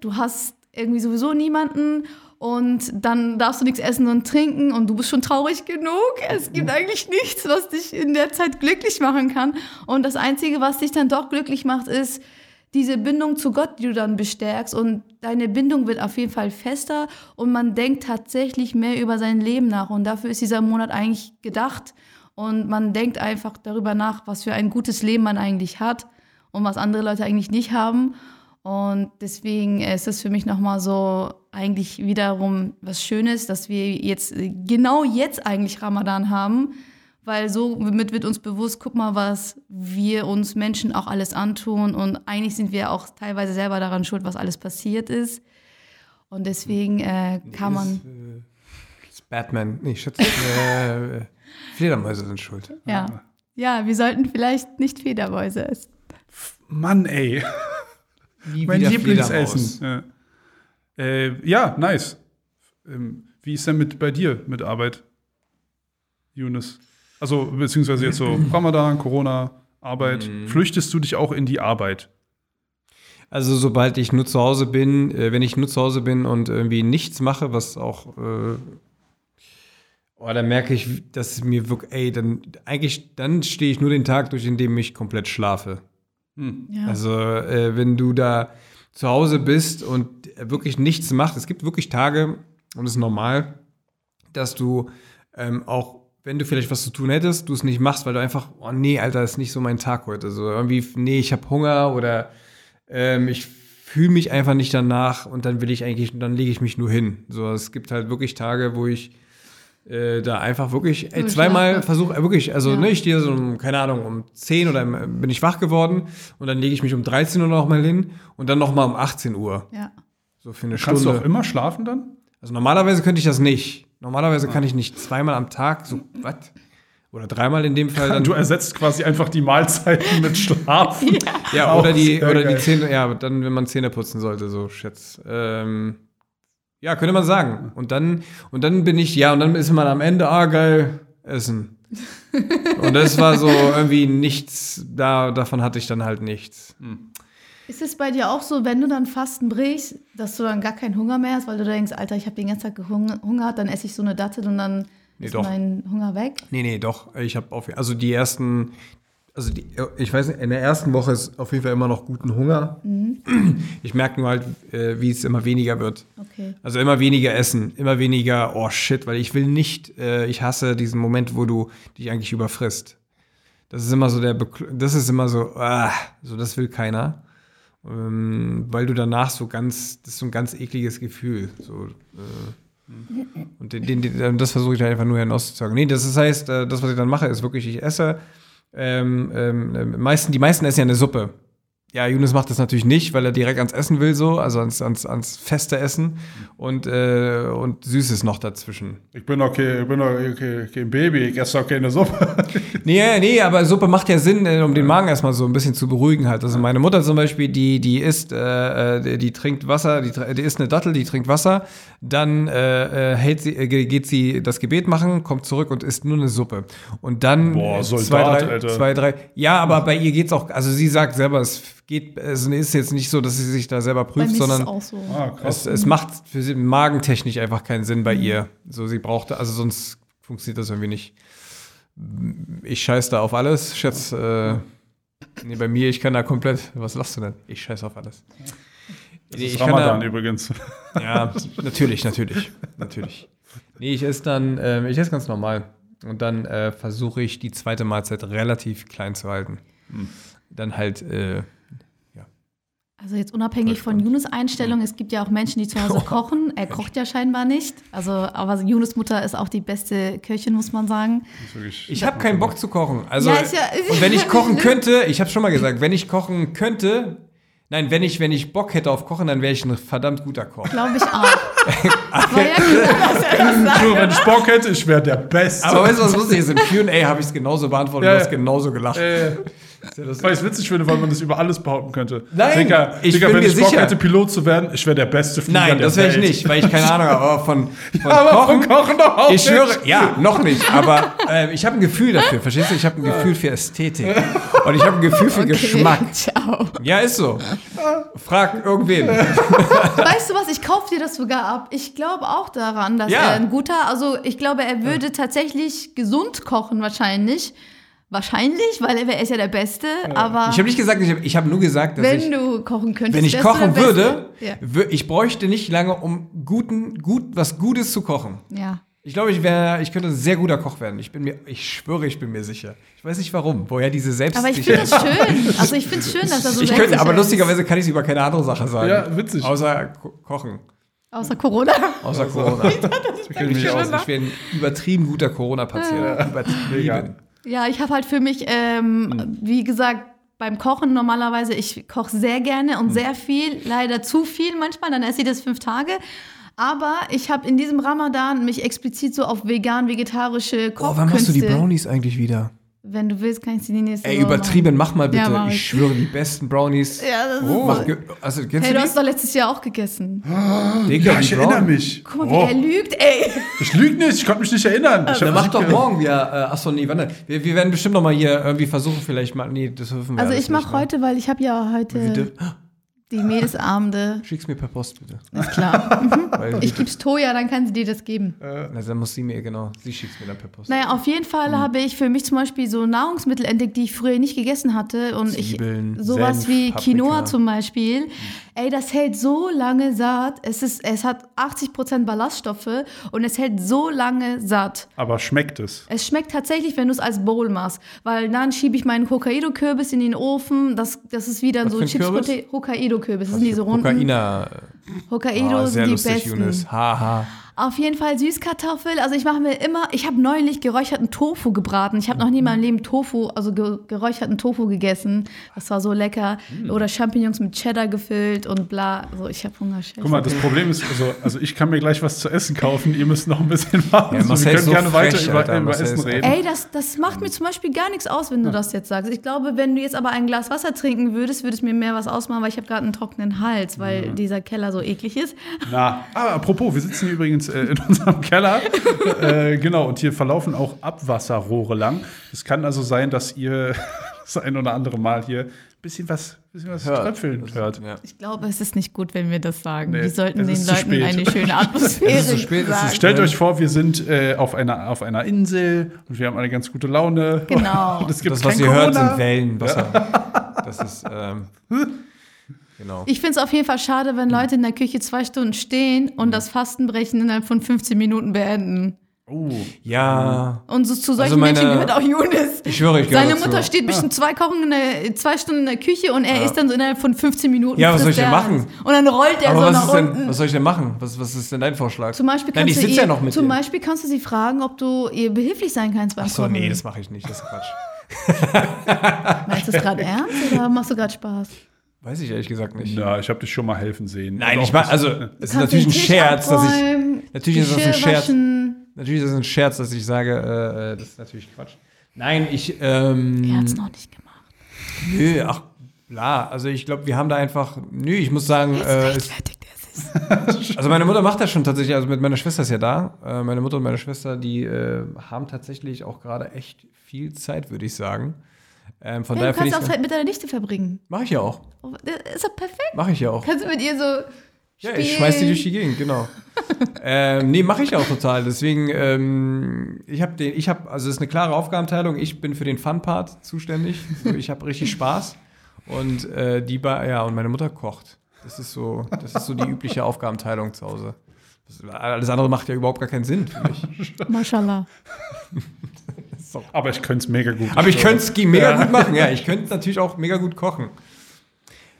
du hast irgendwie sowieso niemanden und dann darfst du nichts essen und trinken und du bist schon traurig genug. Es gibt eigentlich nichts, was dich in der Zeit glücklich machen kann. Und das Einzige, was dich dann doch glücklich macht, ist diese Bindung zu Gott, die du dann bestärkst. Und deine Bindung wird auf jeden Fall fester und man denkt tatsächlich mehr über sein Leben nach. Und dafür ist dieser Monat eigentlich gedacht. Und man denkt einfach darüber nach, was für ein gutes Leben man eigentlich hat und was andere Leute eigentlich nicht haben. Und deswegen ist es für mich nochmal so eigentlich wiederum was Schönes, dass wir jetzt genau jetzt eigentlich Ramadan haben, weil somit wird uns bewusst, guck mal, was wir uns Menschen auch alles antun und eigentlich sind wir auch teilweise selber daran schuld, was alles passiert ist. Und deswegen äh, kann man, Ist, äh, ist Batman. Nee, Schütze. äh, <laughs> Fledermäuse sind schuld. ja, ja, wir sollten vielleicht nicht Federmäuse essen. Mann, ey. Wie Mein Lieblingsessen. Ja. Äh, ja, nice. Ähm, wie ist denn mit bei dir mit Arbeit, Yunus? Also, beziehungsweise jetzt so <clears throat> Ramadan, Corona, Arbeit. Mhm. Flüchtest du dich auch in die Arbeit? Also sobald ich nur zu Hause bin, äh, wenn ich nur zu Hause bin und irgendwie nichts mache, was auch, äh, oh, dann merke ich, dass es mir wirklich, ey, dann eigentlich, dann stehe ich nur den Tag durch, in dem ich komplett schlafe. Ja. Also äh, wenn du da zu Hause bist und wirklich nichts machst, es gibt wirklich Tage, und es ist normal, dass du ähm, auch, wenn du vielleicht was zu tun hättest, du es nicht machst, weil du einfach, oh nee, Alter, ist nicht so mein Tag heute. So irgendwie, nee, ich habe Hunger oder ähm, ich fühle mich einfach nicht danach und dann will ich eigentlich, dann lege ich mich nur hin. So, es gibt halt wirklich Tage, wo ich äh, da einfach wirklich ey, zweimal versuche, äh, wirklich, also Ja. ne, ich stehe so um, keine Ahnung, um 10 oder um, bin ich wach geworden und dann lege ich mich um 13 Uhr noch mal hin und dann noch mal um 18 Uhr. ja. So für eine Kannst du Stunde. auch immer schlafen dann? Also normalerweise könnte ich das nicht. Normalerweise kann ich nicht zweimal am Tag, so, was? Oder dreimal in dem Fall. <laughs> Dann, Du ersetzt quasi einfach die Mahlzeiten mit Schlafen. <laughs> ja, Auch oder die, oder die. Zähne, ja, dann, wenn man Zähne putzen sollte, so, schätz. Ähm, ja, könnte man sagen. Und dann, und dann bin ich, ja, und dann ist man am Ende, ah, geil, essen. und das war so irgendwie nichts, da, davon hatte ich dann halt nichts. Ist es bei dir auch so, wenn du dann Fasten brichst, dass du dann gar keinen Hunger mehr hast, weil du denkst, Alter, ich habe den ganzen Tag gehungert, dann esse ich so eine Dattel und dann Nee, ist doch. mein Hunger weg? Nee, nee, doch. Ich habe auf also die ersten, also die, ich weiß nicht, in der ersten Woche ist auf jeden Fall immer noch guten Hunger. Ich merke nur halt, äh, wie es immer weniger wird. Okay. Also immer weniger essen, immer weniger, oh shit, weil ich will nicht, äh, ich hasse diesen Moment, wo du dich eigentlich überfrisst. Das ist immer so der, Bekl- das ist immer so, ah, so das will keiner. Ähm, weil du danach so ganz, das ist so ein ganz ekliges Gefühl. So, äh, und den, den, den, das versuche ich halt einfach nur hinauszusagen. Nee, das heißt, äh, das, was ich dann mache, ist wirklich, ich esse, ähm, ähm, äh, meisten, die meisten essen ja eine Suppe. Ja, Yunus macht das natürlich nicht, weil er direkt ans Essen will, so, also ans, ans, ans feste Essen und, äh, und Süßes noch dazwischen. Ich bin okay, ich bin okay, kein Baby, ich esse auch keine Suppe. <laughs> Nee, nee, aber Suppe macht ja Sinn, äh, um den Magen erstmal so ein bisschen zu beruhigen halt. Also meine Mutter zum Beispiel, die, die isst, äh, äh, die, die trinkt Wasser, die, die isst eine Dattel, die trinkt Wasser, dann äh, äh, hält sie, ge- geht sie das Gebet machen, kommt zurück und isst nur eine Suppe. Und dann Boah, Soldat, zwei, drei, Alter. zwei, drei. Ja, aber bei ihr geht's auch, also sie sagt selber, es geht, es ist jetzt nicht so, dass sie sich da selber prüft, mir ist es sondern auch so. Ah, es, es macht für sie magentechnisch einfach keinen Sinn bei ihr. So, sie brauchte, also sonst funktioniert das irgendwie nicht. Ich scheiß da auf alles. Schätz, äh, nee, bei mir, ich kann da komplett. Was lachst du denn? Ich scheiß auf alles. Das Nee, ist ich kann Ramadan da, übrigens. ja, natürlich, natürlich, natürlich. Nee, ich esse dann, ähm, ich esse ganz normal. Und dann äh, versuche ich die zweite Mahlzeit relativ klein zu halten. Dann halt, äh, Also jetzt unabhängig von Yunus Einstellung, es gibt ja auch Menschen, die zu Hause <laughs> kochen. Er kocht ja scheinbar nicht. Also, aber Yunus Mutter ist auch die beste Köchin, muss man sagen. Ich habe keinen Bock zu kochen. Also, Ja, ist ja- <laughs> und wenn ich kochen <laughs> könnte, ich habe schon mal gesagt, wenn ich kochen könnte, nein, wenn ich, wenn ich Bock hätte auf Kochen, dann wäre ich ein verdammt guter Koch. Glaube ich auch. War ja klar, dass er das sagt. Nur wenn ich Bock hätte, ich wäre der Beste. Aber weißt du, was lustig ist? Im Q&A habe ich es genauso beantwortet, Ja, du hast ja. genauso gelacht. äh, Ist ja das- weil ich es witzig finde, weil man das über alles behaupten könnte. Nein, Digga, ich Digga, bin wenn mir ich Bock sicher. hätte, Pilot zu werden, ich wäre der beste Flieger Nein, das wäre ich nicht, weil ich keine Ahnung habe, aber von, <laughs> von Aber Kochen. von Kochen doch auch ich schwöre, ja, noch nicht, aber <laughs> äh, ich habe ein Gefühl dafür, verstehst du? Ich habe ein Gefühl für Ästhetik <laughs> und ich habe ein Gefühl für Geschmack. Ciao. Ja, ist so. Frag irgendwen. Weißt du was, ich kaufe dir das sogar ab. Ich glaube auch daran, dass Ja. er ein guter, also ich glaube, er würde tatsächlich gesund kochen wahrscheinlich. Wahrscheinlich, weil er, ist ja der Beste, aber Ich habe nicht gesagt, ich habe ich hab nur gesagt, dass wenn ich, du kochen könntest, wenn ich kochen der Beste. würde, Ja. ich bräuchte nicht lange, um guten, gut, was Gutes zu kochen. ja. Ich glaube, ich wäre, ich könnte ein sehr guter Koch werden. Ich bin mir, ich schwöre, ich bin mir sicher. Ich weiß nicht warum, woher diese Aber ich finde Selbstsicherheit. es schön. Also ich finde es schön, dass er so Ich könnte, aber lustigerweise kann ich es über keine andere Sache sagen. Ja, witzig. Außer Ko Kochen. Außer Corona. Außer Corona. <laughs> Ich aus. Ich wäre ein übertrieben guter Corona-Patient. Übertrieben. Ja, ich habe halt für mich, ähm, wie gesagt, beim Kochen normalerweise, ich koche sehr gerne und sehr viel, leider zu viel manchmal, dann esse ich das fünf Tage. Aber ich habe in diesem Ramadan mich explizit so auf vegan-vegetarische Oh, wann machst du die Kochkünste. Brownies eigentlich wieder? Wenn du willst, kann ich sie die nächste Ey, Woche übertrieben, mach mal bitte. Ja, mach ich ich. schwöre, die besten Brownies. machen. Ja, das ist so. ge- also, kennst Hey, du du hast doch letztes Jahr auch gegessen. die? <gasps> Digga, Ja, ich die erinnere Brown- mich. Guck mal, wie Oh, er lügt, ey. ich lüge nicht, ich konnte mich nicht erinnern. Ich Dann hab mach doch ge- morgen wieder. Äh, achso, nee, wann denn? Wir, wir werden bestimmt noch mal hier irgendwie versuchen, vielleicht mal. Nee, das dürfen wir Also ich mache ne? heute, weil ich habe ja Wir heute dür- die Mädelsabende. Schick's mir per Post, bitte. Ist klar. <laughs> Mhm. Ich gib's Toja, dann kann sie dir das geben. na, dann muss sie mir, genau, sie schickt's mir dann per Post. Naja, auf jeden Fall Hm. habe ich für mich zum Beispiel so Nahrungsmittel entdeckt, die ich früher nicht gegessen hatte. Und Zwiebeln, ich sowas Senf, wie Paprika. Quinoa zum Beispiel. Ey, das hält so lange satt. Es, ist, es hat 80% Ballaststoffe und es hält so lange satt. Aber schmeckt es? Es schmeckt tatsächlich, wenn du es als Bowl machst. Weil dann schiebe ich meinen Hokkaido-Kürbis in den Ofen. Das, das ist wie dann Was so Chips Kürbis? Hokkaido-Kürbis. Das sind diese runden. Kokaina. Hokkaido Ah, sind die lustig, besten. Yunus. Haha. Auf jeden Fall Süßkartoffel. Also ich mache mir immer, ich habe neulich geräucherten Tofu gebraten. Ich habe noch nie in meinem Leben Tofu, also ge geräucherten Tofu gegessen. Das war so lecker. Hm. Oder Champignons mit Cheddar gefüllt und bla. Also ich habe Hunger. Guck mal, das Problem ist, also, also ich kann mir gleich was zu essen kaufen, ihr müsst noch ein bisschen <laughs> warten. Ja, so, Marcel wir können so gerne weiter frech, über, Alter, über Marcel Essen reden. Ey, das, das macht mir zum Beispiel gar nichts aus, wenn du das jetzt sagst. Ich glaube, wenn du jetzt aber ein Glas Wasser trinken würdest, würde es mir mehr was ausmachen, weil ich habe gerade einen trockenen Hals, weil dieser Keller so eklig ist. Na, ah, apropos, wir sitzen hier übrigens äh, in <laughs> unserem Keller. äh, genau, und hier verlaufen auch Abwasserrohre lang. Es kann also sein, dass ihr <laughs> das ein oder andere Mal hier ein bisschen was, bisschen was tröpfeln hört. Ja. Ich glaube, es ist nicht gut, wenn wir das sagen. Nee, wir sollten den Leuten spät. eine schöne <laughs> Atmosphäre Es ist zu spät, es ist sagen. Stellt euch vor, wir sind äh, auf, einer, auf einer Insel und wir haben eine ganz gute Laune. Genau. Und es gibt Das, was ihr hört, Corona. sind Wellen, Wasser. Das ist, ähm, genau. Ich finde es auf jeden Fall schade, wenn Leute in der Küche zwei Stunden stehen und das Fastenbrechen innerhalb von 15 Minuten beenden. Oh, Ja, Und so, zu solchen Also meine- Menschen gehört auch Younes. ich schwöre, ich Seine dazu. Mutter steht bestimmt zwei, Kochen in der, zwei Stunden in der Küche und er Ja. isst dann so innerhalb von 15 Minuten. Ja, was soll ich denn machen? Und dann rollt er Aber so was, nach ist denn, unten. was soll ich denn machen? Was, was ist denn dein Vorschlag? Zum Beispiel Nein, kannst ich du sitze ja noch mit Zum ihr. Beispiel kannst du sie fragen, ob du ihr behilflich sein kannst beim Achso, Kochen. nee, das mache ich nicht, das ist Quatsch. Meinst du es gerade <laughs> ernst oder machst du gerade Spaß? Weiß ich ehrlich gesagt nicht. na, ich habe dich schon mal helfen sehen. Nein, ich meine, also, es ist natürlich ein Scherz, dass ich, natürlich ist das ein Scherz. natürlich ist das ein Scherz, dass ich sage, äh, äh, das ist natürlich Quatsch. Nein, ich, ähm, Er hat es noch nicht gemacht. nö, ach, bla, also ich glaube, wir haben da einfach, nö, ich muss sagen, äh, es. <laughs> Also meine Mutter macht das schon tatsächlich, also mit meiner Schwester ist ja da. Äh, meine Mutter und meine Schwester, die äh, haben tatsächlich auch gerade echt viel Zeit, würde ich sagen. Ähm, von Ja, daher du kannst auch Zeit mit deiner Nichte verbringen. Mache ich ja auch. Oh, das Ist doch perfekt. Mache ich ja auch. Kannst du mit ihr so Ja, ich schmeiß die durch die Gegend, genau. <laughs> ähm, nee, mache ich auch total. Deswegen, ähm, ich habe den, ich habe, also es ist eine klare Aufgabenteilung. Ich bin für den Fun-Part zuständig. So, ich habe richtig Spaß. Und äh, die ba ja, und meine Mutter kocht. Das ist so, das ist so die übliche Aufgabenteilung zu Hause. Das, alles andere macht ja überhaupt gar keinen Sinn für mich. <laughs> Mashallah. Aber ich könnte es mega gut. Aber ich könnte es mega gut machen, ja. Ich könnte natürlich auch mega gut kochen.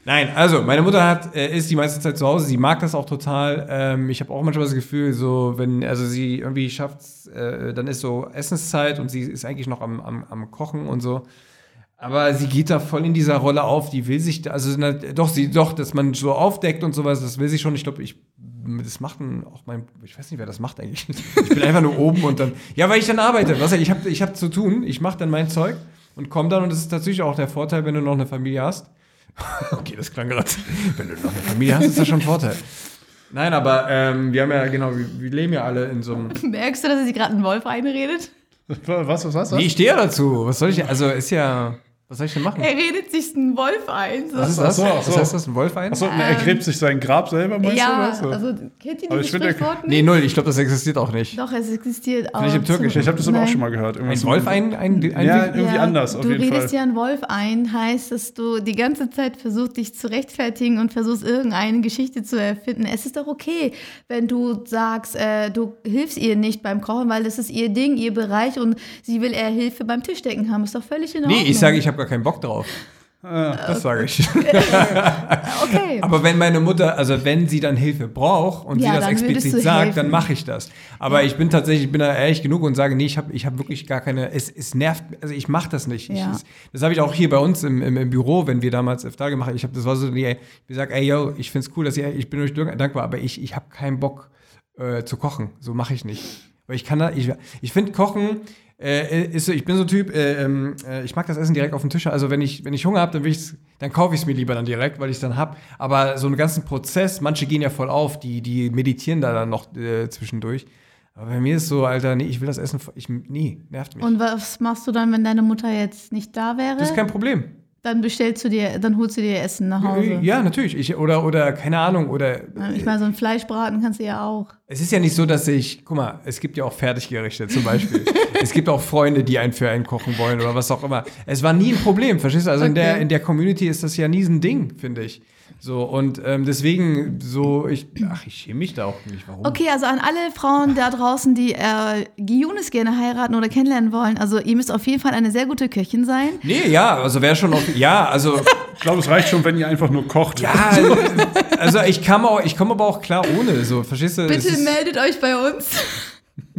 Nein, also meine Mutter hat, äh, ist die meiste Zeit zu Hause, sie mag das auch total. Ähm, ich habe auch manchmal das Gefühl, so wenn, also sie irgendwie schafft äh, dann ist so Essenszeit und sie ist eigentlich noch am, am, am Kochen und so. Aber sie geht da voll in dieser Rolle auf, die will sich, also na, doch, sie, doch, dass man so aufdeckt und sowas, das will sie schon. Ich glaube, ich, das macht auch mein, ich weiß nicht, wer das macht eigentlich. Ich bin einfach nur oben und dann, ja, weil ich dann arbeite. Was, ich habe ich hab zu tun, ich mache dann mein Zeug und komme dann und das ist tatsächlich auch der Vorteil, wenn du noch eine Familie hast. <laughs> okay, das klang gerade. Wenn du noch eine Familie hast, ist das schon ein Vorteil. Nein, aber ähm, wir haben ja, genau, wir, wir leben ja alle in so einem. <laughs> Merkst du, dass er sich gerade einen Wolf einredet? Was, was, was? was? Nee, ich stehe ja dazu. Was soll ich, also ist ja, was soll ich denn machen? Er redet sich einen Wolf ein. So. Was ist das? so, ach so. Was heißt das, ein Wolf ein? Achso, er gräbt sich sein Grab selber, meinst ja, du? das? also kennt ihr finde, Sprichwort Nee, nicht? null, ich glaube, das existiert auch nicht. Doch, es existiert auch. Vielleicht im Türkischen. ich habe das aber auch schon mal gehört. Ein Irgendwas Wolf ein, ein, ein Ja, irgendwie anders, auf du jeden redest Fall. ja einen Wolf ein, heißt, dass du die ganze Zeit versuchst, dich zu rechtfertigen und versuchst, irgendeine Geschichte zu erfinden. Es ist doch okay, wenn du sagst, äh, du hilfst ihr nicht beim Kochen, weil das ist ihr Ding, ihr Bereich und sie will eher Hilfe beim Tischdecken haben. Ist doch völlig in Ordnung. Nee, ich sage, ich habe gar keinen Bock drauf. <laughs> Ah. Das sage ich. <laughs> Okay. Aber wenn meine Mutter, also wenn sie dann Hilfe braucht und Ja, sie das explizit sagt, helfen. dann mache ich das. Aber ich bin tatsächlich, ich bin da ehrlich genug und sage, nee, ich habe ich hab wirklich gar keine, es, es nervt, also ich mache das nicht. Ich, Ja. es, das habe ich auch hier bei uns im, im, im Büro, wenn wir damals Iftar gemacht haben. Ich habe, das war so, nee, ey, ich sage, ey, yo, ich finde es cool, dass ihr, ich bin euch dankbar, aber ich, ich habe keinen Bock äh, zu kochen. So mache ich nicht. Weil ich kann da, ich, ich finde Kochen, äh, ist so, ich bin so ein Typ, äh, ähm, äh, ich mag das Essen direkt auf dem Tisch. Also wenn ich, wenn ich Hunger habe, dann, dann kaufe ich es mir lieber dann direkt, weil ich es dann hab. Aber so einen ganzen Prozess, manche gehen ja voll auf, die, die meditieren da dann noch äh, zwischendurch. Aber bei mir ist so, Alter, nee, ich will das Essen, ich, nee, nervt mich. Und was machst du dann, wenn deine Mutter jetzt nicht da wäre? das ist kein Problem. Dann bestellst du dir, dann holst du dir Essen nach Hause. Ja, natürlich. Ich, oder, oder, keine Ahnung, oder Ich meine, so ein Fleischbraten kannst du ja auch. Es ist ja nicht so, dass ich, guck mal, es gibt ja auch Fertiggerichte zum Beispiel. <laughs> es gibt auch Freunde, die einen für einen kochen wollen oder was auch immer. Es war nie ein Problem, verstehst du? Also in, der, Okay. in der Community ist das ja nie ein Ding, finde ich. So, und ähm, deswegen, so, ich, ach, ich schäme mich da auch nicht. Warum? Okay, also an alle Frauen da draußen, die äh, Giunis gerne heiraten oder kennenlernen wollen, also ihr müsst auf jeden Fall eine sehr gute Köchin sein. Nee, ja, also wäre schon auf, ja, also, <laughs> Ich glaube, es reicht schon, wenn ihr einfach nur kocht. ja, also ich kann auch, ich komme aber auch klar ohne, so, verstehst du? Bitte meldet euch bei uns.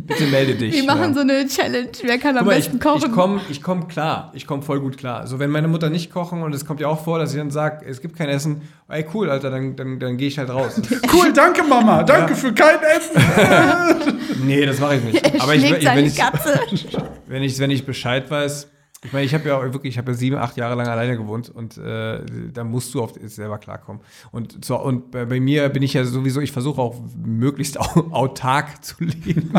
Bitte melde dich. Wir machen ja. so eine Challenge. Wer kann am mal, ich, besten kochen? ich komme ich komm klar. Ich komme voll gut klar. So, wenn meine Mutter nicht kochen und es kommt ja auch vor, dass sie dann sagt, es gibt kein Essen, ey, cool, Alter, dann, dann, dann gehe ich halt raus. <laughs> Cool, danke Mama, danke für kein Essen. <laughs> nee, das mache ich nicht. er Aber ich, wenn, ich, Katze. <laughs> wenn, ich, wenn ich Bescheid weiß, ich meine, ich habe ja wirklich, ich habe ja sieben, acht Jahre lang alleine gewohnt und äh, da musst du auf selber klarkommen. Und, so, und bei, bei mir bin ich ja sowieso, ich versuche auch möglichst au <laughs> autark zu leben.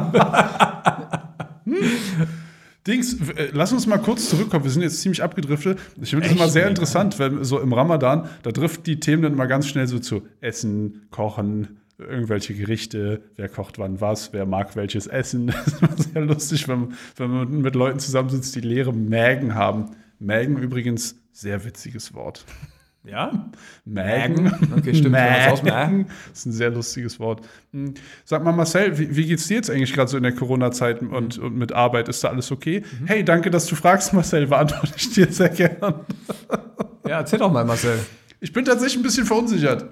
Dings, äh, lass uns mal kurz zurückkommen. Wir sind jetzt ziemlich abgedriftet. Ich finde das immer sehr interessant, wenn so im Ramadan, da trifft die Themen dann mal ganz schnell so zu Essen, Kochen, irgendwelche Gerichte, wer kocht wann was, wer mag welches Essen. <laughs> Das ist immer sehr lustig, wenn, wenn man mit Leuten zusammensitzt, die leere Mägen haben. Mägen übrigens, sehr witziges Wort. <laughs> Ja? Mägen. Okay, stimmt. Mägen. Das ist ein sehr lustiges Wort. Hm. Sag mal, Marcel, wie, wie geht's dir jetzt eigentlich gerade so in der Corona-Zeit und, und mit Arbeit? Ist da alles okay? Mhm. Hey, danke, dass du fragst, Marcel. Beantworte ich dir sehr gern. Ja, erzähl doch mal, Marcel. Ich bin tatsächlich ein bisschen verunsichert.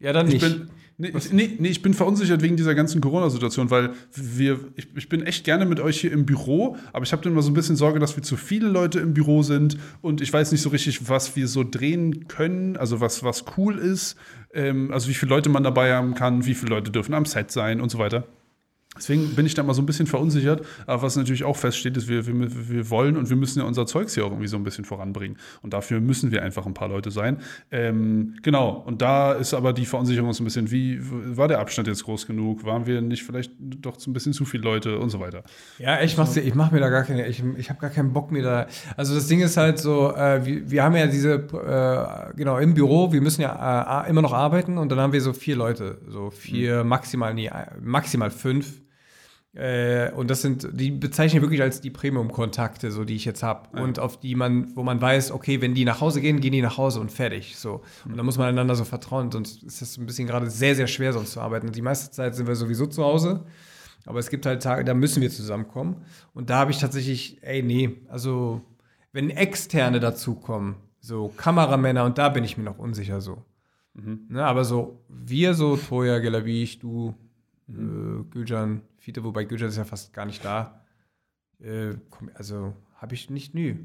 Ja, dann Ich nicht. bin, nee, ich, nee, nee, ich bin verunsichert wegen dieser ganzen Corona-Situation, weil wir, ich, ich bin echt gerne mit euch hier im Büro, aber ich habe dann immer so ein bisschen Sorge, dass wir zu viele Leute im Büro sind und ich weiß nicht so richtig, was wir so drehen können, also was, was cool ist, ähm, also wie viele Leute man dabei haben kann, wie viele Leute dürfen am Set sein und so weiter. Deswegen bin ich da mal so ein bisschen verunsichert. Aber was natürlich auch feststeht, ist, wir, wir, wir wollen und wir müssen ja unser Zeugs hier auch irgendwie so ein bisschen voranbringen. Und dafür müssen wir einfach ein paar Leute sein. Ähm, genau. Und da ist aber die Verunsicherung so ein bisschen, wie war der Abstand jetzt groß genug? Waren wir nicht vielleicht doch so ein bisschen zu viele Leute und so weiter? Ja, ich mach's, ich mach mir da gar keine, ich, ich habe gar keinen Bock mir da. Also das Ding ist halt so, äh, wir, wir haben ja diese, äh, genau, im Büro, wir müssen ja äh, immer noch arbeiten und dann haben wir so vier Leute, so vier, maximal, nee, äh, maximal fünf. Äh, und das sind, die bezeichne ich wirklich als die Premium-Kontakte, so die ich jetzt habe. Und auf die man, wo man weiß, okay, wenn die nach Hause gehen, gehen die nach Hause und fertig. So. Und da muss man einander so vertrauen. Sonst ist das ein bisschen gerade sehr, sehr schwer, sonst zu arbeiten. Die meiste Zeit sind wir sowieso zu Hause. Aber es gibt halt Tage, da müssen wir zusammenkommen. Und da habe ich tatsächlich, ey, nee, also wenn Externe dazukommen, so Kameramänner, und da bin ich mir noch unsicher so. Ne, aber so, wir so, Toya, Gelabi, ich, du, äh, Gülcan, Fiete, wobei Gülcan ist ja fast gar nicht da. Äh, komm, also, habe ich nicht, nö.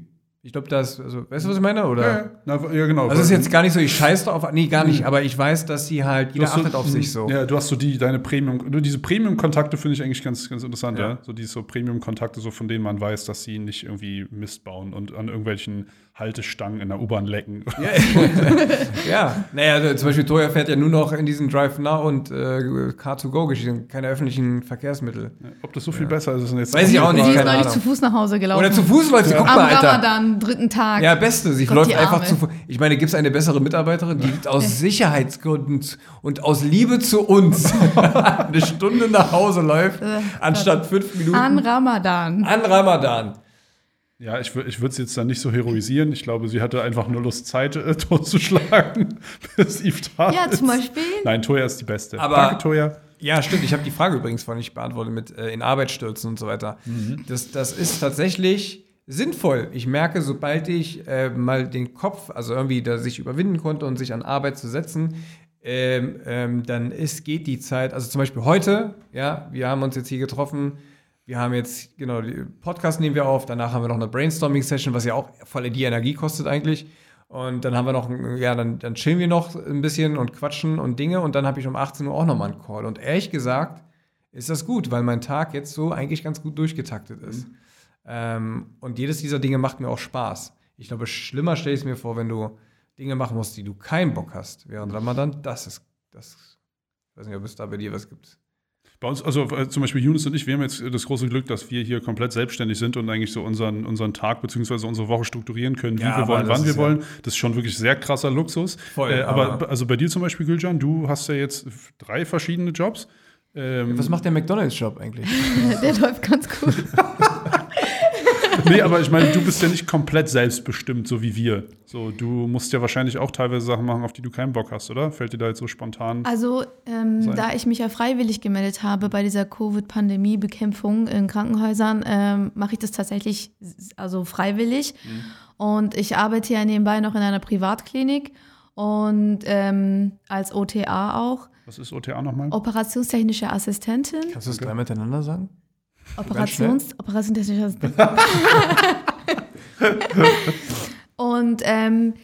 Ich glaube, das, also, weißt du, was ich meine? Oder? Ja, na, ja genau. Also, es ist jetzt gar nicht so, ich scheiße drauf, nee, gar nicht, aber ich weiß, dass sie halt, jeder so- achtet auf sich so. Ja, du hast so die, deine Premium, nur diese Premium-Kontakte finde ich eigentlich ganz, ganz interessant, ja. Ja. So diese so Premium-Kontakte, so von denen man weiß, dass sie nicht irgendwie Mist bauen und an irgendwelchen Haltestangen in der U-Bahn lecken. <laughs> Ja, naja, also zum Beispiel Toya fährt ja nur noch in diesen Drive Now und äh, Car2Go-Geschichten, keine öffentlichen Verkehrsmittel. Ob das so viel besser ist, ist jetzt Weiß ich auch nicht, Sie ist keine neulich zu Fuß nach Hause gelaufen. Oder zu Fuß läuft sie, guck Am mal, Alter. Ramadan, dritten Tag. Ja, Beste, sie Gott, läuft einfach zu Fuß. Ich meine, gibt es eine bessere Mitarbeiterin, die aus Sicherheitsgründen und aus Liebe zu uns <laughs> eine Stunde nach Hause läuft, Äh, anstatt fünf Minuten An Ramadan. an Ramadan. Ja, ich, ich würde es jetzt dann nicht so heroisieren. Ich glaube, sie hatte einfach nur Lust, Zeit äh, <laughs> totzuschlagen, <laughs> bis Iftar Ja, ist. zum Beispiel. Nein, Toya ist die Beste. Aber- Danke, Toya. Ja, stimmt. Ich habe die Frage übrigens vorhin nicht beantwortet mit äh, in Arbeit stürzen und so weiter. Das, das ist tatsächlich sinnvoll. Ich merke, sobald ich äh, mal den Kopf, also irgendwie da sich überwinden konnte und sich an Arbeit zu setzen, ähm, ähm, dann ist, geht die Zeit, also zum Beispiel heute, ja, wir haben uns jetzt hier getroffen, wir haben jetzt, genau, den Podcast nehmen wir auf, danach haben wir noch eine Brainstorming-Session, was ja auch voll die Energie kostet eigentlich. Und dann haben wir noch, ja, dann, dann chillen wir noch ein bisschen und quatschen und Dinge und dann habe ich um 18 Uhr auch nochmal einen Call. Und ehrlich gesagt ist das gut, weil mein Tag jetzt so eigentlich ganz gut durchgetaktet ist. Ähm, und jedes dieser Dinge macht mir auch Spaß. Ich glaube, schlimmer stelle ich es mir vor, wenn du Dinge machen musst, die du keinen Bock hast während Ramadan. Das ist, das, ich weiß nicht, ob es da bei dir was gibt. Bei uns, also äh, zum Beispiel Yunus und ich, wir haben jetzt das große Glück, dass wir hier komplett selbstständig sind und eigentlich so unseren, unseren Tag bzw. unsere Woche strukturieren können, wie Ja, wir wollen, wann wir ja- wollen. Das ist schon wirklich sehr krasser Luxus. Voll, äh, aber aber- also bei dir zum Beispiel, Gülcan, du hast ja jetzt drei verschiedene Jobs. Ähm, Was macht der McDonalds-Shop eigentlich? <laughs> Der läuft ganz gut. <laughs> nee, aber ich meine, du bist ja nicht komplett selbstbestimmt, so wie wir. So, du musst ja wahrscheinlich auch teilweise Sachen machen, auf die du keinen Bock hast, oder? Fällt dir da jetzt so spontan? Also, ähm, da ich mich ja freiwillig gemeldet habe bei dieser Covid-Pandemie-Bekämpfung in Krankenhäusern, ähm, mache ich das tatsächlich also freiwillig. Und ich arbeite ja nebenbei noch in einer Privatklinik und ähm, als OTA auch. Was ist OTA nochmal? Operationstechnische Assistentin. Kannst du das drei miteinander sagen? Operations, Operationstechnische Assistentin. <laughs> und ähm,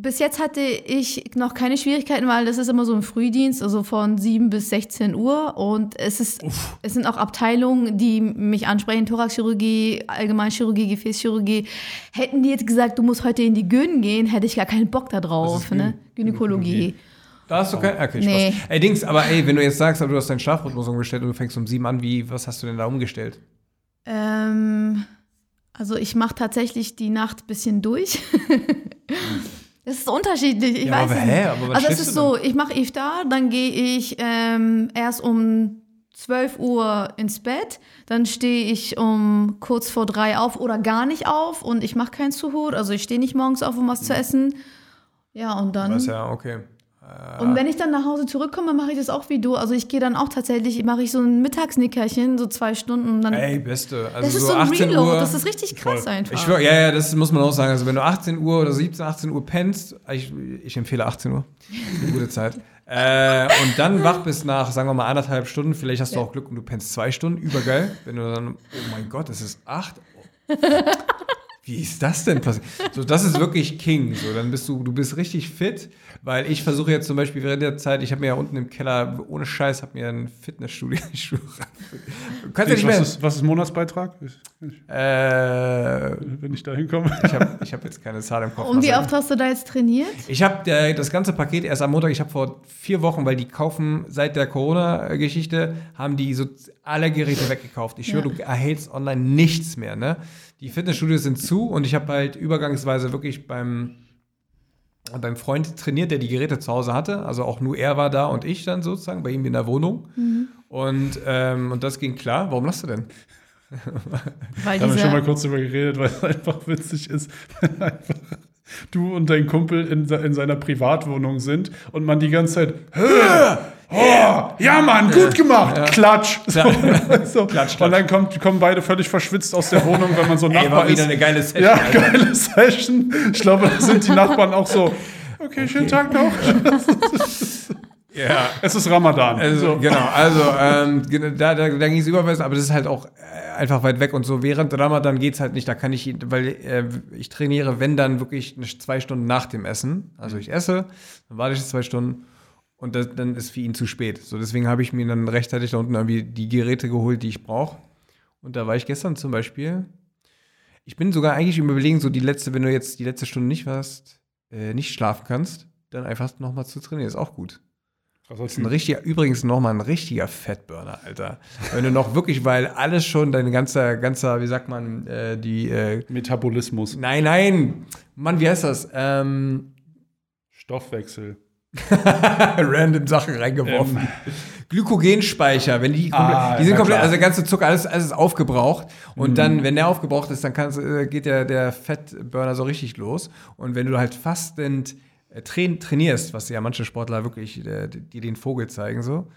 bis jetzt hatte ich noch keine Schwierigkeiten, weil das ist immer so ein Frühdienst, also von 7 bis 16 Uhr. Und es, ist, es sind auch Abteilungen, die mich ansprechen: Thoraxchirurgie, Allgemeinchirurgie, Gefäßchirurgie. Hätten die jetzt gesagt, du musst heute in die Gyn gehen, hätte ich gar keinen Bock da drauf. Ne? Gynäkologie. Da hast du kein. Okay, Spaß. Nee. Ey, Dings, aber ey, wenn du jetzt sagst, du hast deinen Schlafrhythmus umgestellt und du fängst um sieben an, wie, was hast du denn da umgestellt? Ähm, also ich mache tatsächlich die Nacht ein bisschen durch. <laughs> Das ist unterschiedlich. Ich Ja, weiß aber es hä? nicht. Aber wann also es ist du so, ich mache Iftar, dann gehe ich ähm, erst um 12 Uhr ins Bett, dann stehe ich um kurz vor drei auf oder gar nicht auf und ich mache kein Suhoor, also ich stehe nicht morgens auf, um was zu essen. Ja, und dann. Was ja, okay. Und wenn ich dann nach Hause zurückkomme, mache ich das auch wie du. Also ich gehe dann auch tatsächlich, mache ich so ein Mittagsnickerchen, so zwei Stunden und dann. Ey, beste. Also das ist so ein 18 Reload, Uhr. das ist richtig krass einfach. Ich ja, ja, das muss man auch sagen. Also wenn du 18 Uhr oder 17, 18 Uhr pennst, ich, ich empfehle 18 Uhr, eine gute Zeit. <laughs> Äh, und dann wach bis nach, sagen wir mal, anderthalb Stunden. Vielleicht hast du auch Glück und du pennst zwei Stunden. Übergeil. Wenn du dann, oh mein Gott, es ist acht. Oh. <laughs> Wie ist das denn passiert? So, das ist wirklich King. So, dann bist du, du bist richtig fit, weil ich versuche jetzt zum Beispiel während der Zeit, ich habe mir ja unten im Keller, ohne Scheiß, habe mir ein Fitnessstudio. <laughs> Du kannst ja nicht was, mehr. ist, was ist Monatsbeitrag? Ich, ich, Äh, wenn ich da hinkomme. ich habe ich hab jetzt keine Zahl im Kopf. und wie Was- oft hast du da jetzt trainiert? Ich habe das ganze Paket erst am Montag, ich habe vor vier Wochen, weil die kaufen seit der Corona-Geschichte, haben die so alle Geräte weggekauft. Ich schwöre, Ja. du erhältst online nichts mehr. Ne? Die Fitnessstudios sind zu und ich habe halt übergangsweise wirklich beim, beim Freund trainiert, der die Geräte zu Hause hatte. Also auch nur er war da und ich dann sozusagen bei ihm in der Wohnung. Und, ähm, und das ging klar. Warum lachst du denn? <laughs> Weil Da haben wir schon mal kurz drüber geredet, weil es einfach witzig ist, <laughs> wenn einfach du und dein Kumpel in, in seiner Privatwohnung sind und man die ganze Zeit, "Hö, oh, ja Mann, gut gemacht, klatsch. So, <laughs> so. Klatsch, Und dann kommt, kommen beide völlig verschwitzt aus der Wohnung, wenn man so Ey, Nachbar war wieder ist. eine geile Session. Ja, Alter. geile Session. Ich glaube, da sind die Nachbarn auch so, okay, schönen Tag noch. <laughs> ja. Es ist Ramadan. Also, so. genau, also ähm, da, da, da ging es überweisen, aber das ist halt auch äh, einfach weit weg und so. Während Ramadan geht es halt nicht, da kann ich, weil äh, ich trainiere, wenn dann wirklich eine, zwei Stunden nach dem Essen. Also ich esse, dann warte ich zwei Stunden und das, dann ist für ihn zu spät. So, deswegen habe ich mir dann rechtzeitig da unten irgendwie die Geräte geholt, die ich brauche. Und da war ich gestern zum Beispiel. Ich bin sogar eigentlich Überlegen, so die letzte, wenn du jetzt die letzte Stunde nicht warst, äh, nicht schlafen kannst, dann einfach nochmal zu trainieren, ist auch gut. Das ist ein richtiger, übrigens nochmal ein richtiger Fettburner, Alter. Wenn du noch wirklich, weil alles schon, dein ganzer, ganzer, wie sagt man, äh, die, äh, Metabolismus, nein, nein, Mann, wie heißt das? Ähm, Stoffwechsel. <laughs> random Sachen reingeworfen. Glykogenspeicher, wenn die, komplett, Ah, die sind komplett, klar. also der ganze Zucker, alles, alles ist aufgebraucht. Und Mhm. dann, wenn der aufgebraucht ist, dann kannst, äh, geht der, der Fettburner so richtig los. Und wenn du halt fastend äh, train, trainierst, was ja manche Sportler wirklich, äh, die den Vogel zeigen, so,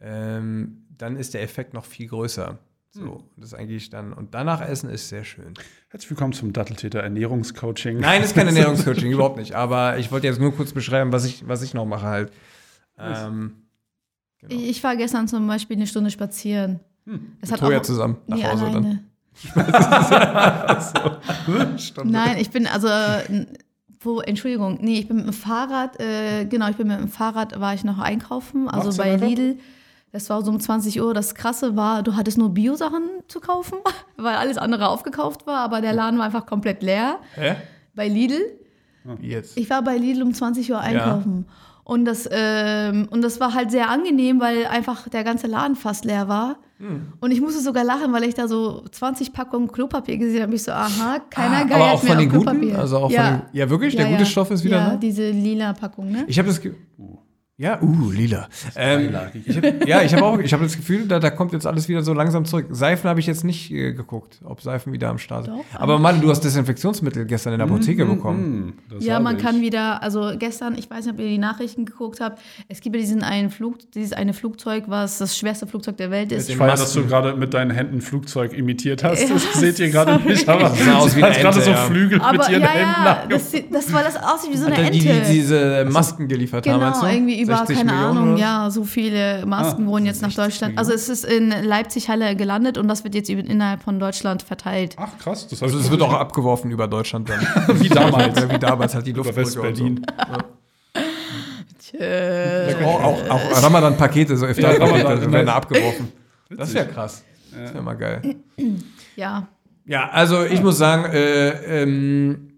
ähm, dann ist der Effekt noch viel größer. So, und das ist eigentlich dann, und danach essen ist sehr schön. Herzlich willkommen zum Datteltäter Ernährungscoaching. Nein, ist kein <laughs> Ernährungscoaching, überhaupt nicht. Aber ich wollte jetzt nur kurz beschreiben, was ich, was ich noch mache halt. Ähm, genau. ich war gestern zum Beispiel eine Stunde spazieren. Es hat Toja auch, zusammen nach nee, Hause alleine. <laughs> dann. Nein, ich bin also, wo, Entschuldigung, nee, ich bin mit dem Fahrrad, äh, genau, ich bin mit dem Fahrrad, war ich noch einkaufen, also bei? Lidl. Das war so um 20 Uhr. Das Krasse war, du hattest nur Bio-Sachen zu kaufen, <laughs> weil alles andere aufgekauft war, aber der Laden war einfach komplett leer. Hä? Bei Lidl. Wie jetzt? Ich war bei Lidl um 20 Uhr einkaufen. Und, das, ähm, und das war halt sehr angenehm, weil einfach der ganze Laden fast leer war. Hm. Und ich musste sogar lachen, weil ich da so 20 Packungen Klopapier gesehen habe. Ich so, aha, keiner Ah, geiert aber auch mehr von den auf guten? Klopapier. Also auch ja. von den, ja, wirklich? Der gute Stoff ist wieder Ja, da? diese lila Packung, ne? Ich habe das. Ge Ja, uh, lila. Ähm, ich hab, ja, ich habe auch, ich habe das Gefühl, da, da kommt jetzt alles wieder so langsam zurück. Seifen habe ich jetzt nicht äh, geguckt, ob Seifen wieder am Start sind. Aber Mann, du hast Desinfektionsmittel gestern in der Apotheke bekommen. Hm, das Ja, man ich. kann wieder, also gestern, ich weiß nicht, ob ihr die Nachrichten geguckt habt, es gibt ja diesen einen Flug, dieses eine Flugzeug, was das schwerste Flugzeug der Welt ist. Ich feiere, dass du gerade mit deinen Händen Flugzeug imitiert hast. Ja, Das <laughs> seht ihr gerade nicht, aber Das sah aus wie eine gerade Ente, so. Flügel mit Aber ihren ja, Händen ja, das, das war das aussieht wie so eine Ente. die, die diese Masken geliefert haben, Genau, meinst du? irgendwie über, 60 keine Millionen Ahnung, oder so? ja, so viele Masken Ah, wurden jetzt nach Deutschland. Also es ist in Leipzig-Halle gelandet und das wird jetzt innerhalb von Deutschland verteilt. Ach krass, das heißt, Also es wird auch abgeworfen über Deutschland dann. <laughs> wie damals. <laughs> Ja, wie damals halt die Luft. Über West-Berlin. Äh, Auch, auch, auch Ramadan-Pakete, so Ja, Iftar-Pakete, Ramadan, so werden abgeworfen. Das wäre krass. Das wäre mal geil. ja. Ja, also ich muss sagen, äh, ähm,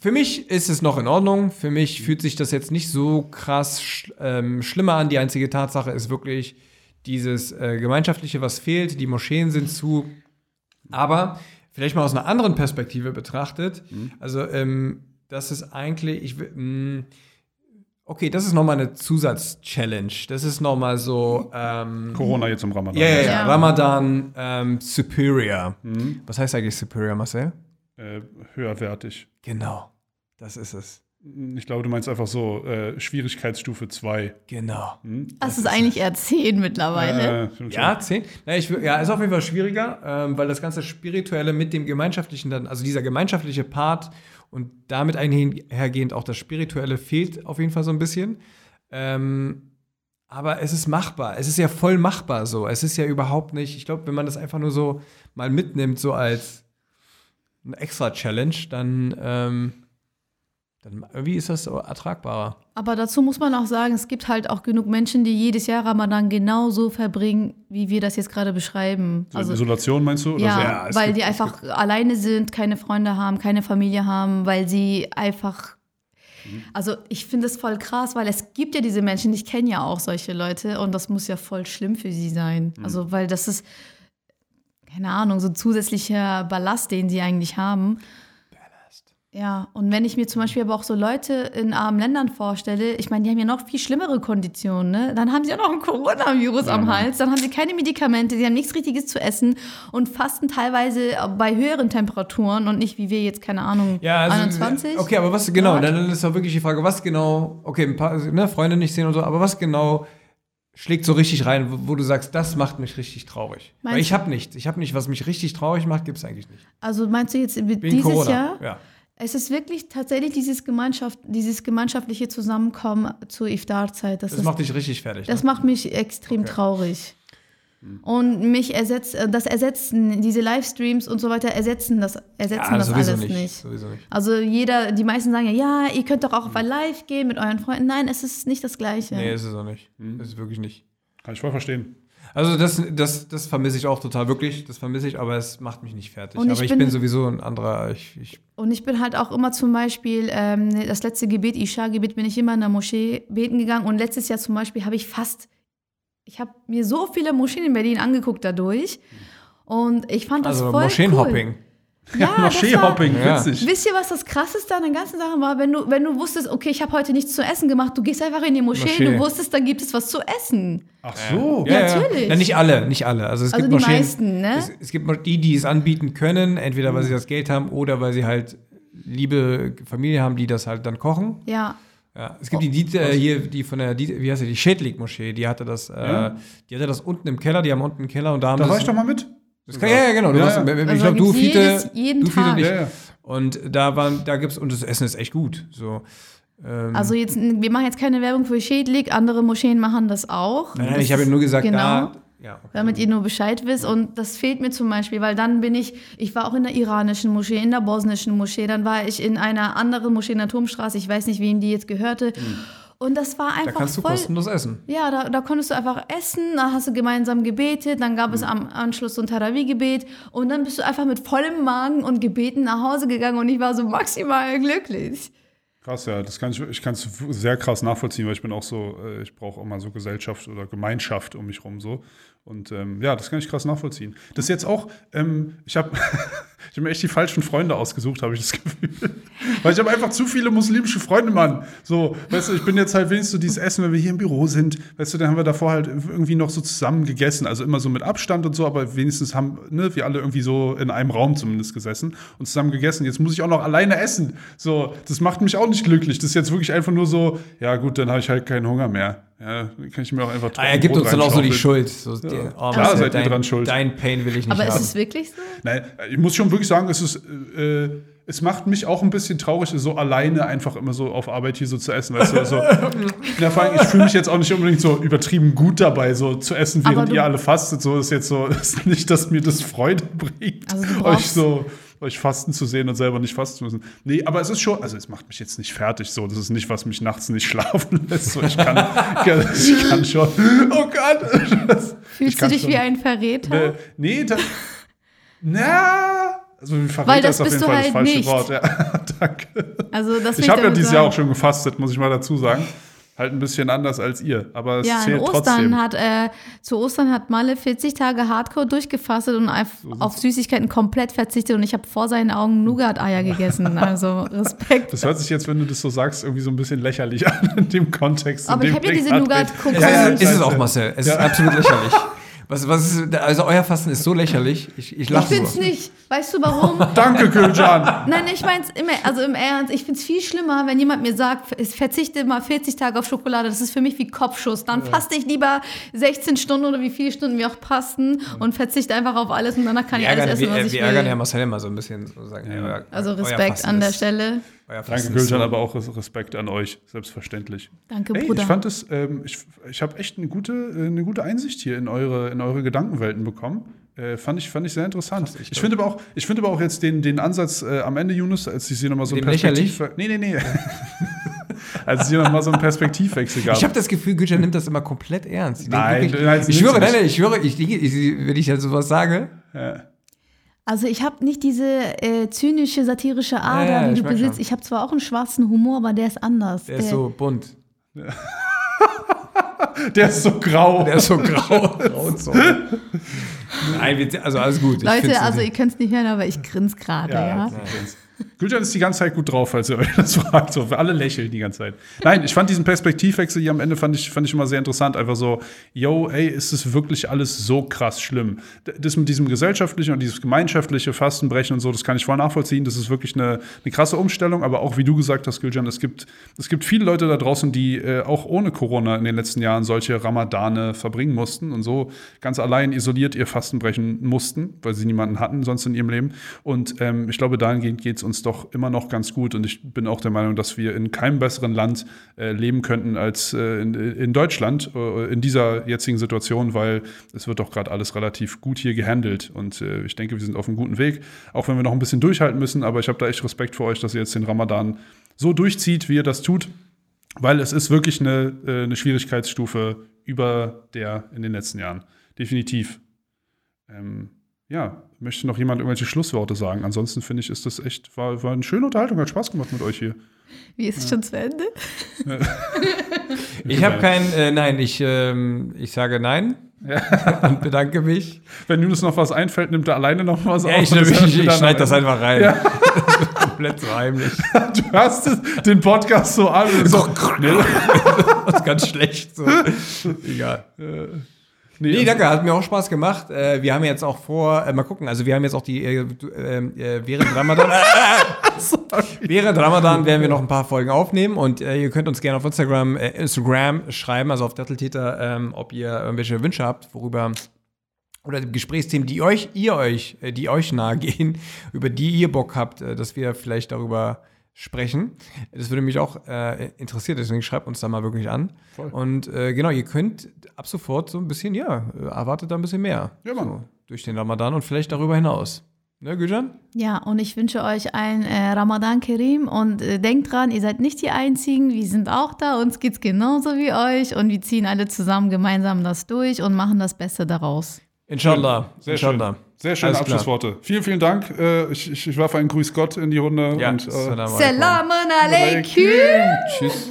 für mich ist es noch in Ordnung. Für mich fühlt sich das jetzt nicht so krass sch ähm, schlimmer an. Die einzige Tatsache ist wirklich dieses äh, Gemeinschaftliche, was fehlt. Die Moscheen sind zu. Aber vielleicht mal aus einer anderen Perspektive betrachtet. Also, ähm, das ist eigentlich, ich will, mh, okay, das ist nochmal eine Zusatz-Challenge. Das ist nochmal so, ähm, Corona jetzt im Ramadan. ja, ja, ja. Ramadan ähm, Superior. Was heißt eigentlich Superior, Marcel? Äh, höherwertig. Genau. Das ist es. Ich glaube, du meinst einfach so äh, Schwierigkeitsstufe 2. Genau. Das ist eigentlich eher 10 mittlerweile. Äh, Ja, zehn. Na, ich, will- ja, ist auf jeden Fall schwieriger, ähm, weil das ganze Spirituelle mit dem Gemeinschaftlichen dann, also dieser gemeinschaftliche Part und damit einhergehend auch das Spirituelle fehlt auf jeden Fall so ein bisschen. Ähm, aber es ist machbar. Es ist ja voll machbar so. Es ist ja überhaupt nicht, ich glaube, wenn man das einfach nur so mal mitnimmt, so als eine extra Challenge, dann, ähm, dann irgendwie ist das so ertragbarer. Aber dazu muss man auch sagen, es gibt halt auch genug Menschen, die jedes Jahr Ramadan genauso verbringen, wie wir das jetzt gerade beschreiben. So Also Isolation meinst du? Oder ja, so? Ja, weil gibt- die einfach alleine sind, keine Freunde haben, keine Familie haben, weil sie einfach. Also ich finde es voll krass, weil es gibt ja diese Menschen, ich kenne ja auch solche Leute und das muss ja voll schlimm für sie sein. Also weil das ist, keine Ahnung, so zusätzlicher Ballast, den sie eigentlich haben. Ja, und wenn ich mir zum Beispiel aber auch so Leute in armen Ländern vorstelle, ich meine, die haben ja noch viel schlimmere Konditionen, ne? Dann haben sie ja noch ein Coronavirus am Hals, dann haben sie keine Medikamente, sie haben nichts Richtiges zu essen und fasten teilweise bei höheren Temperaturen und nicht wie wir jetzt, keine Ahnung, Ja, also, 21. Okay, aber was genau, Grad. dann ist doch wirklich die Frage, was genau, okay, ein paar ne, Freunde nicht sehen und so, aber was genau schlägt so richtig rein, wo, wo du sagst, das macht mich richtig traurig? Weil Meinst ich habe nichts. Ich habe nicht, was mich richtig traurig macht, gibt es eigentlich nicht. Also meinst du jetzt Wegen dieses Corona. Jahr? Ja. Es ist wirklich tatsächlich dieses Gemeinschaft, dieses gemeinschaftliche Zusammenkommen zur Iftarzeit. Das, Das ist macht dich richtig fertig. Das ne? macht mich extrem Okay. traurig. Und mich ersetzt, äh, das ersetzen, diese Livestreams und so weiter ersetzen das, ersetzen ja, das alles nicht. nicht. Sowieso nicht. Also jeder, die meisten sagen ja, ja, ihr könnt doch auch auf ein Live gehen mit euren Freunden. Nein, es ist nicht das Gleiche. Nee, ist es auch nicht. Ist es wirklich nicht. Kann ich voll verstehen. Also das, das, das vermisse ich auch total, wirklich. Das vermisse ich, aber es macht mich nicht fertig. Und ich aber ich bin- bin, sowieso ein anderer. Ich, ich, Und ich bin halt auch immer zum Beispiel, ähm, das letzte Gebet, Isha-Gebet, bin ich immer in der Moschee beten gegangen. Und letztes Jahr zum Beispiel habe ich fast, ich habe mir so viele Moscheen in Berlin angeguckt dadurch. Und ich fand das also voll Moscheenhopping. Cool. <laughs> Ja, war, Moscheehopping, Ja. witzig. Wisst ihr, was das Krasseste an der ganzen Sache war? Wenn du, wenn du wusstest, okay, ich habe heute nichts zu essen gemacht, du gehst einfach in die Moschee, Moschee. du wusstest, da gibt es was zu essen. Ach so. Ja, natürlich. Na, nicht alle, nicht alle. Also es Also gibt die Moscheen, meisten, ne? Es, es gibt die, die es anbieten können, entweder weil sie das Geld haben oder weil sie halt liebe Familie haben, die das halt dann kochen. Ja. Ja, es gibt die, die äh, hier, die von der, die, wie heißt die, die Schädlig-Moschee, die hatte das, Ja. äh, die hatte das unten im Keller, die haben unten einen Keller und da haben Da das, war ich doch mal mit. das kann, ja, ja, genau. Du Ja, ja. Ich Also glaube, du, Fiete, jedes- jeden du, Fiete Tag. und ich. Ja, ja. Und da waren, da gibt's, und das Essen ist echt gut. So. Ähm, Also jetzt, wir machen jetzt keine Werbung für Schädlig, andere Moscheen machen das auch. nein, nein, Das ich habe nur gesagt, genau. da, ja, okay. damit ihr nur Bescheid wisst. Und das fehlt mir zum Beispiel, weil dann bin ich, ich war auch in der iranischen Moschee, in der bosnischen Moschee, dann war ich in einer anderen Moschee in der Turmstraße, ich weiß nicht, wem die jetzt gehörte. Und das war da einfach kannst du voll. kostenlos essen. Ja, da, da konntest du einfach essen, da hast du gemeinsam gebetet, dann gab es am Anschluss so ein Tarawih-Gebet und dann bist du einfach mit vollem Magen und Gebeten nach Hause gegangen und ich war so maximal glücklich. Krass, ja, das kann ich, ich kann es sehr krass nachvollziehen, weil ich bin auch so, äh, ich brauche immer so Gesellschaft oder Gemeinschaft um mich rum so. Und ähm, ja, das kann ich krass nachvollziehen. Das ist jetzt auch, ähm, ich habe <laughs> ich hab mir echt die falschen Freunde ausgesucht, habe ich das Gefühl. <laughs> Weil ich habe einfach zu viele muslimische Freunde, Mann. So, weißt du, ich bin jetzt halt wenigstens so dieses Essen, wenn wir hier im Büro sind, weißt du, dann haben wir davor halt irgendwie noch so zusammen gegessen. Also immer so mit Abstand und so, aber wenigstens haben ne, wir alle irgendwie so in einem Raum zumindest gesessen und zusammen gegessen. Jetzt muss ich auch noch alleine essen. So, das macht mich auch nicht glücklich. Das ist jetzt wirklich einfach nur so, ja gut, dann habe ich halt keinen Hunger mehr. Ja, kann ich mir auch einfach Ah, er gibt Brot uns dann auch so die. Schuld. So, die, oh, Klar seid ihr dein, dran schuld. Dein Pain will ich nicht Aber ist haben. es wirklich so? Nein, ich muss schon wirklich sagen, es ist, äh, es macht mich auch ein bisschen traurig, so alleine einfach immer so auf Arbeit hier so zu essen. Weißt du, so, <laughs> ja, vor allem, ich fühle mich jetzt auch nicht unbedingt so übertrieben gut dabei, so zu essen, während ihr alle fastet. So ist jetzt so, <laughs> ist nicht, dass mir das Freude bringt, Also euch so euch fasten zu sehen und selber nicht fasten zu müssen. Nee, aber es ist schon, also es macht mich jetzt nicht fertig so. Das ist nicht, was mich nachts nicht <laughs> schlafen lässt. So, ich kann, ich kann schon. Oh Gott. Das, <laughs> Fühlst du dich schon- wie ein Verräter? äh, nee, da, na, also Weil Verräter das ist auf bist jeden du Fall halt das falsche nicht. Wort. Ja, <laughs> danke. Also das Ich habe ja dieses Jahr auch schon gefastet, muss ich mal dazu sagen. Halt ein bisschen anders als ihr, aber es Ja, zählt Ostern trotzdem. hat, äh, zu Ostern hat Malle 40 Tage Hardcore durchgefastet und auf, auf Süßigkeiten komplett verzichtet und ich habe vor seinen Augen Nougat-Eier gegessen. <laughs> Also Respekt. Das hört sich jetzt, wenn du das so sagst, irgendwie so ein bisschen lächerlich an in dem Kontext. in Aber dem ich hab ja diese Nougat-Kokos. Ja, ja, ist es auch, Marcel. Es ist absolut lächerlich. <laughs> Was, was ist, also euer Fasten ist so lächerlich. Ich, ich Ich lache find's so. nicht. Weißt du warum? <laughs> Danke, Gülcan. Nein, ich mein's immer, also im Ernst, ich find's viel schlimmer, wenn jemand mir sagt, ich verzichte mal 40 Tage auf Schokolade, das ist für mich wie Kopfschuss. Dann faste ich lieber 16 Stunden oder wie viele Stunden mir auch passen und verzichte einfach auf alles und danach kann ich Wir ärgern, alles essen, was wir, ich wir ärgern ja will. Marcel immer so ein bisschen. So sagen, ja. Also Respekt an der ist- Stelle. Danke, Gülcan, so- aber auch Respekt an euch, selbstverständlich. Danke, Hey, Bruder. ich fand es, ähm, ich, ich habe echt eine gute, äh, eine gute Einsicht hier in eure, in eure Gedankenwelten bekommen. Äh, fand, ich, fand ich sehr interessant. ich finde aber auch, ich finde aber auch jetzt den, den Ansatz äh, am Ende, Yunus, als ich sie nochmal so Perspektiv. Nee, nee, nee. <laughs> als es hier nochmal so einen Perspektivwechsel gab. Ich habe das Gefühl, Gülcan nimmt das immer komplett ernst. Nein, wirklich, nein, ich schwöre, nein, ich schwöre, ich, ich, ich, wenn ich ja sowas sage, Also ich habe nicht diese äh, zynische, satirische Ader, Ja, ja, die ich du besitzt. schon. Ich habe zwar auch einen schwarzen Humor, aber der ist anders. der ist so bunt. <laughs> Der ist so grau. Der ist so grau. <laughs> Nein, wir, also alles gut. Leute, also ihr könnt es nicht hören, aber ich grinse gerade, ja. Gülcan ist die ganze Zeit gut drauf, falls <laughs> ihr euch das fragt. So, alle lächeln die ganze Zeit. Nein, ich fand diesen Perspektivwechsel hier am Ende fand ich, fand ich immer sehr interessant. Einfach so, yo, ey, ist es wirklich alles so krass schlimm? Das mit diesem gesellschaftlichen und dieses gemeinschaftliche Fastenbrechen und so, das kann ich voll nachvollziehen. Das ist wirklich eine, eine krasse Umstellung. Aber auch, wie du gesagt hast, Gülcan, es gibt, es gibt viele Leute da draußen, die äh, auch ohne Corona in den letzten Jahren solche Ramadane verbringen mussten und so ganz allein isoliert ihr Fasten brechen mussten, weil sie niemanden hatten sonst in ihrem Leben. Und ähm, ich glaube, dahingehend geht es uns doch immer noch ganz gut. Und ich bin auch der Meinung, dass wir in keinem besseren Land äh, leben könnten als äh, in, in Deutschland äh, in dieser jetzigen Situation, weil es wird doch gerade alles relativ gut hier gehandelt. Und äh, ich denke, wir sind auf einem guten Weg, auch wenn wir noch ein bisschen durchhalten müssen. Aber ich habe da echt Respekt vor euch, dass ihr jetzt den Ramadan so durchzieht, wie ihr das tut. Weil es ist wirklich eine, äh, eine Schwierigkeitsstufe über der in den letzten Jahren. Definitiv. Ähm, ja, möchte noch jemand irgendwelche Schlussworte sagen? Ansonsten finde ich, ist das echt, war, war eine schöne Unterhaltung, hat Spaß gemacht mit euch hier. Wie ist es schon zu Ende? ich habe kein, äh, nein, ich, ähm, ich sage nein und bedanke mich. Wenn Yunus noch was einfällt, nimmt er alleine noch was Ja, auf. ich, das ich, ich, dann schneide das einfach rein. <laughs> Komplett so heimlich. Du hörst es, den Podcast so an. und so, nee, <laughs> Das ist ganz schlecht. So. Egal. Nee, Nee, danke, hat mir auch Spaß gemacht. Äh, wir haben jetzt auch vor, äh, mal gucken, also wir haben jetzt auch die, äh, ähm, äh, während Ramadan, <laughs> <laughs> während Ramadan werden wir noch ein paar Folgen aufnehmen und äh, ihr könnt uns gerne auf Instagram, äh, Instagram schreiben, also auf Datteltäter, ähm, ob ihr irgendwelche Wünsche habt, worüber oder Gesprächsthemen, die euch, ihr euch, die euch nahe gehen, <laughs> über die ihr Bock habt, dass wir vielleicht darüber sprechen. Das würde mich auch äh, interessieren, deswegen schreibt uns da mal wirklich an. Und äh, genau, ihr könnt ab sofort so ein bisschen, ja, erwartet da ein bisschen mehr. Ja, Mann. So, durch den Ramadan und vielleicht darüber hinaus. Ne, Güjan? Ja, und ich wünsche euch ein äh, Ramadan Kerim und äh, denkt dran, ihr seid nicht die Einzigen, wir sind auch da, uns geht's genauso wie euch und wir ziehen alle zusammen gemeinsam das durch und machen das Beste daraus. Inshallah. Sehr Inshallah. schön. Sehr schöne Alles klar. Abschlussworte. Vielen, vielen Dank. Äh, ich, ich, ich werfe einen Grüß Gott in die Runde. Ja, und, äh, Salam alaikum. Salamun alaikum. Tschüss.